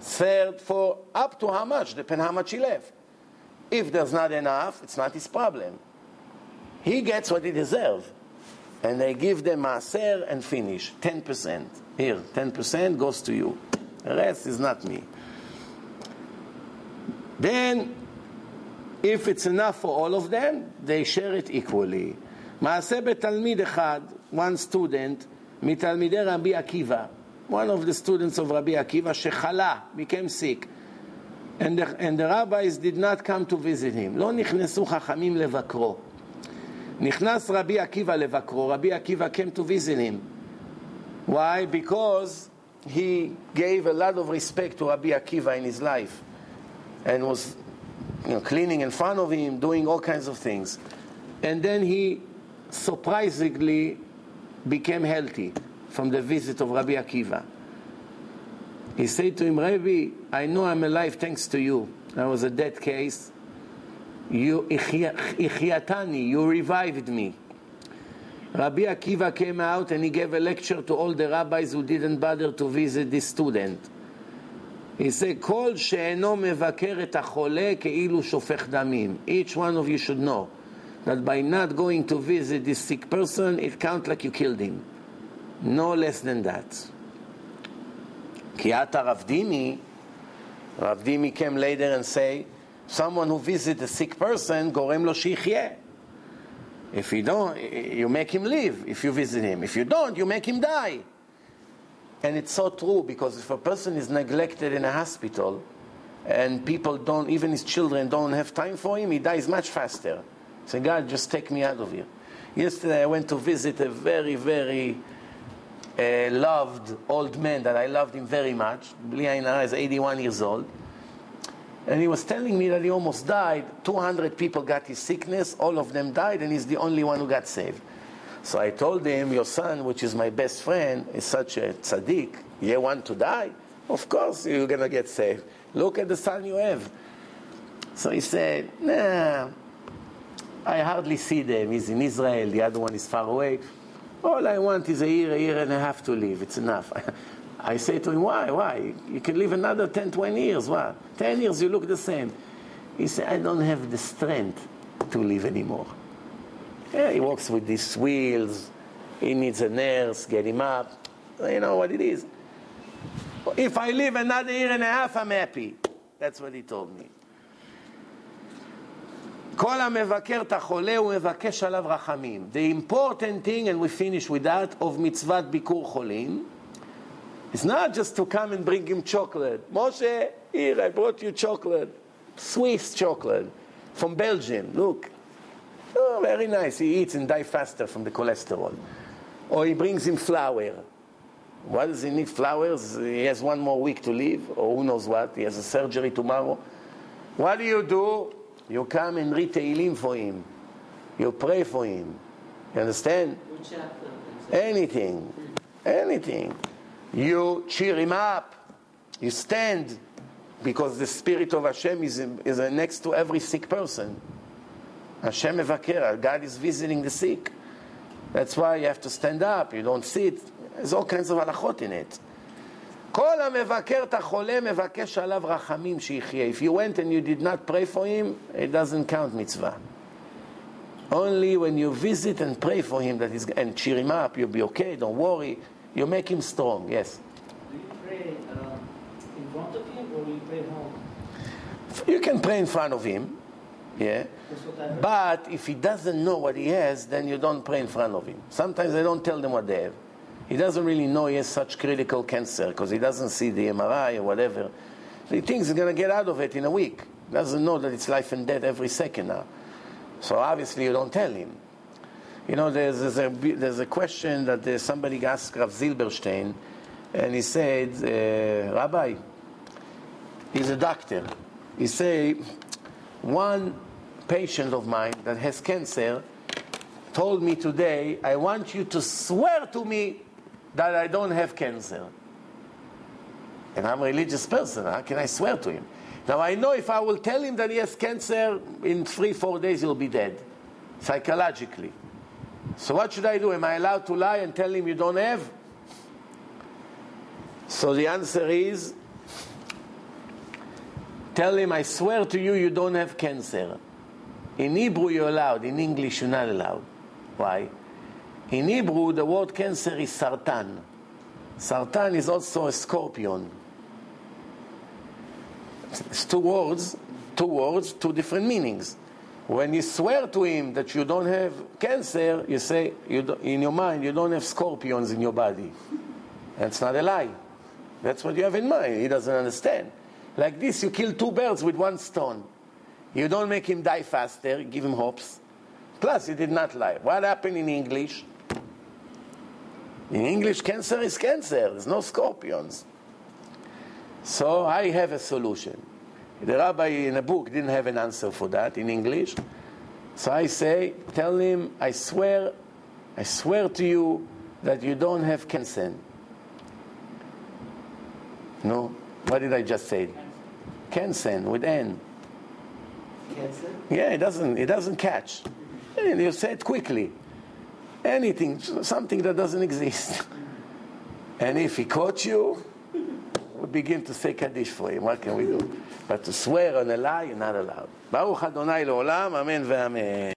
Third, for up to how much, depend how much he left. If there's not enough, it's not his problem. He gets what he deserves And they give them maaser and finish. 10%. Here, 10% goes to you. The rest is not me. Then, if it's enough for all of them, they share it equally. מעשה בתלמיד אחד, one student, מתלמידי רבי עקיבא, one of the students of רבי עקיבא, שחלה, became sick. And the, and the rabbis did not come to visit him. לא נכנסו חכמים לבקרו. נכנס רבי עקיבא לבקרו, רבי עקיבא came to visit him. Why? Because he gave a lot of respect to Rabbi Akiva in his life and was you know, cleaning in front of him, doing all kinds of things. And then he surprisingly became healthy from the visit of Rabbi Akiva. He said to him, Rabbi, I know I'm alive thanks to you. That was a dead case. You, Ichiyatani, you revived me. Rabbi Akiva came out and he gave a lecture to all the rabbis who didn't bother to visit this student. He said, כל שאינו מבקר את החולה כאילו שופך דמים. Each one of you should know that by not going to visit this sick person, it counts like you killed him. No less than that. כי את הרב דימי, רב דימי came later and say, someone who visits a sick person, גורם לו שיחיה. If you don't, you make him live if you visit him. If you don't, you make him die. And it's so true because if a person is neglected in a hospital and people don't, even his children don't have time for him, he dies much faster. Say, God, just take me out of here. Yesterday I went to visit a very, very uh, loved old man that I loved him very much. Bli is 81 years old. And he was telling me that he almost died. 200 people got his sickness, all of them died, and he's the only one who got saved. So I told him, Your son, which is my best friend, is such a tzaddik. You want to die? Of course you're going to get saved. Look at the son you have. So he said, Nah, I hardly see them. He's in Israel, the other one is far away. All I want is a year, a year and a half to live. It's enough. I say to him, why, why? You can live another 10, 20 years. What? 10 years, you look the same. He said, I don't have the strength to live anymore. Yeah, he walks with these wheels. He needs a nurse, get him up. You know what it is. If I live another year and a half, I'm happy. That's what he told me. כל המבקר את החולה הוא מבקש עליו רחמים. The important thing, and we finish with that, of מצוות ביקור חולים, it's not just to come and bring him chocolate. Moshe, here, I brought you chocolate. Swiss chocolate from Belgium. Look. Oh, very nice. He eats and dies faster from the cholesterol. Or he brings him flour. Why does he need flowers? He has one more week to live, or who knows what. He has a surgery tomorrow. What do you do? You come and read Tehillim for him. You pray for him. You understand? Anything. Anything you cheer him up, you stand, because the spirit of Hashem is, is next to every sick person. Hashem Mevaker, God is visiting the sick. That's why you have to stand up, you don't sit. There's all kinds of halachot in it. כל המבקר את החולה מבקש עליו רחמים שיחיה. If you went and you did not pray for him, it doesn't count mitzvah. Only when you visit and pray for him that he's, and cheer him up, you'll be okay, don't worry. You make him strong, yes. Do you pray uh, in front of him or you pray home? You can pray in front of him, yeah. But if he doesn't know what he has, then you don't pray in front of him. Sometimes they don't tell them what they have. He doesn't really know he has such critical cancer because he doesn't see the MRI or whatever. he thinks he's going to get out of it in a week. He doesn't know that it's life and death every second now. So obviously you don't tell him. You know, there's, there's, a, there's a question that somebody asked Rav Zilberstein, and he said, uh, Rabbi, he's a doctor. He said, one patient of mine that has cancer told me today, I want you to swear to me that I don't have cancer. And I'm a religious person. How can I swear to him? Now I know if I will tell him that he has cancer, in three, four days he'll be dead, psychologically. So what should I do? Am I allowed to lie and tell him you don't have? So the answer is tell him, I swear to you, you don't have cancer. In Hebrew, you're allowed. In English, you're not allowed. Why? In Hebrew, the word cancer is sartan. Sartan is also a scorpion. It's two words, two words, two different meanings. When you swear to him that you don't have cancer, you say you in your mind you don't have scorpions in your body. That's not a lie. That's what you have in mind. He doesn't understand. Like this, you kill two birds with one stone. You don't make him die faster, give him hopes. Plus, he did not lie. What happened in English? In English, cancer is cancer. There's no scorpions. So I have a solution. The rabbi in a book didn't have an answer for that in English. So I say, tell him, I swear, I swear to you that you don't have cancer. No? What did I just say? Cancer with N. Cancer? Yeah, it doesn't, it doesn't catch. And you say it quickly. Anything, something that doesn't exist. And if he caught you, we begin to say Kaddish for him. What can we do? But to swear on a lie, you're not allowed. ברוך אדוני לעולם, אמן ואמן.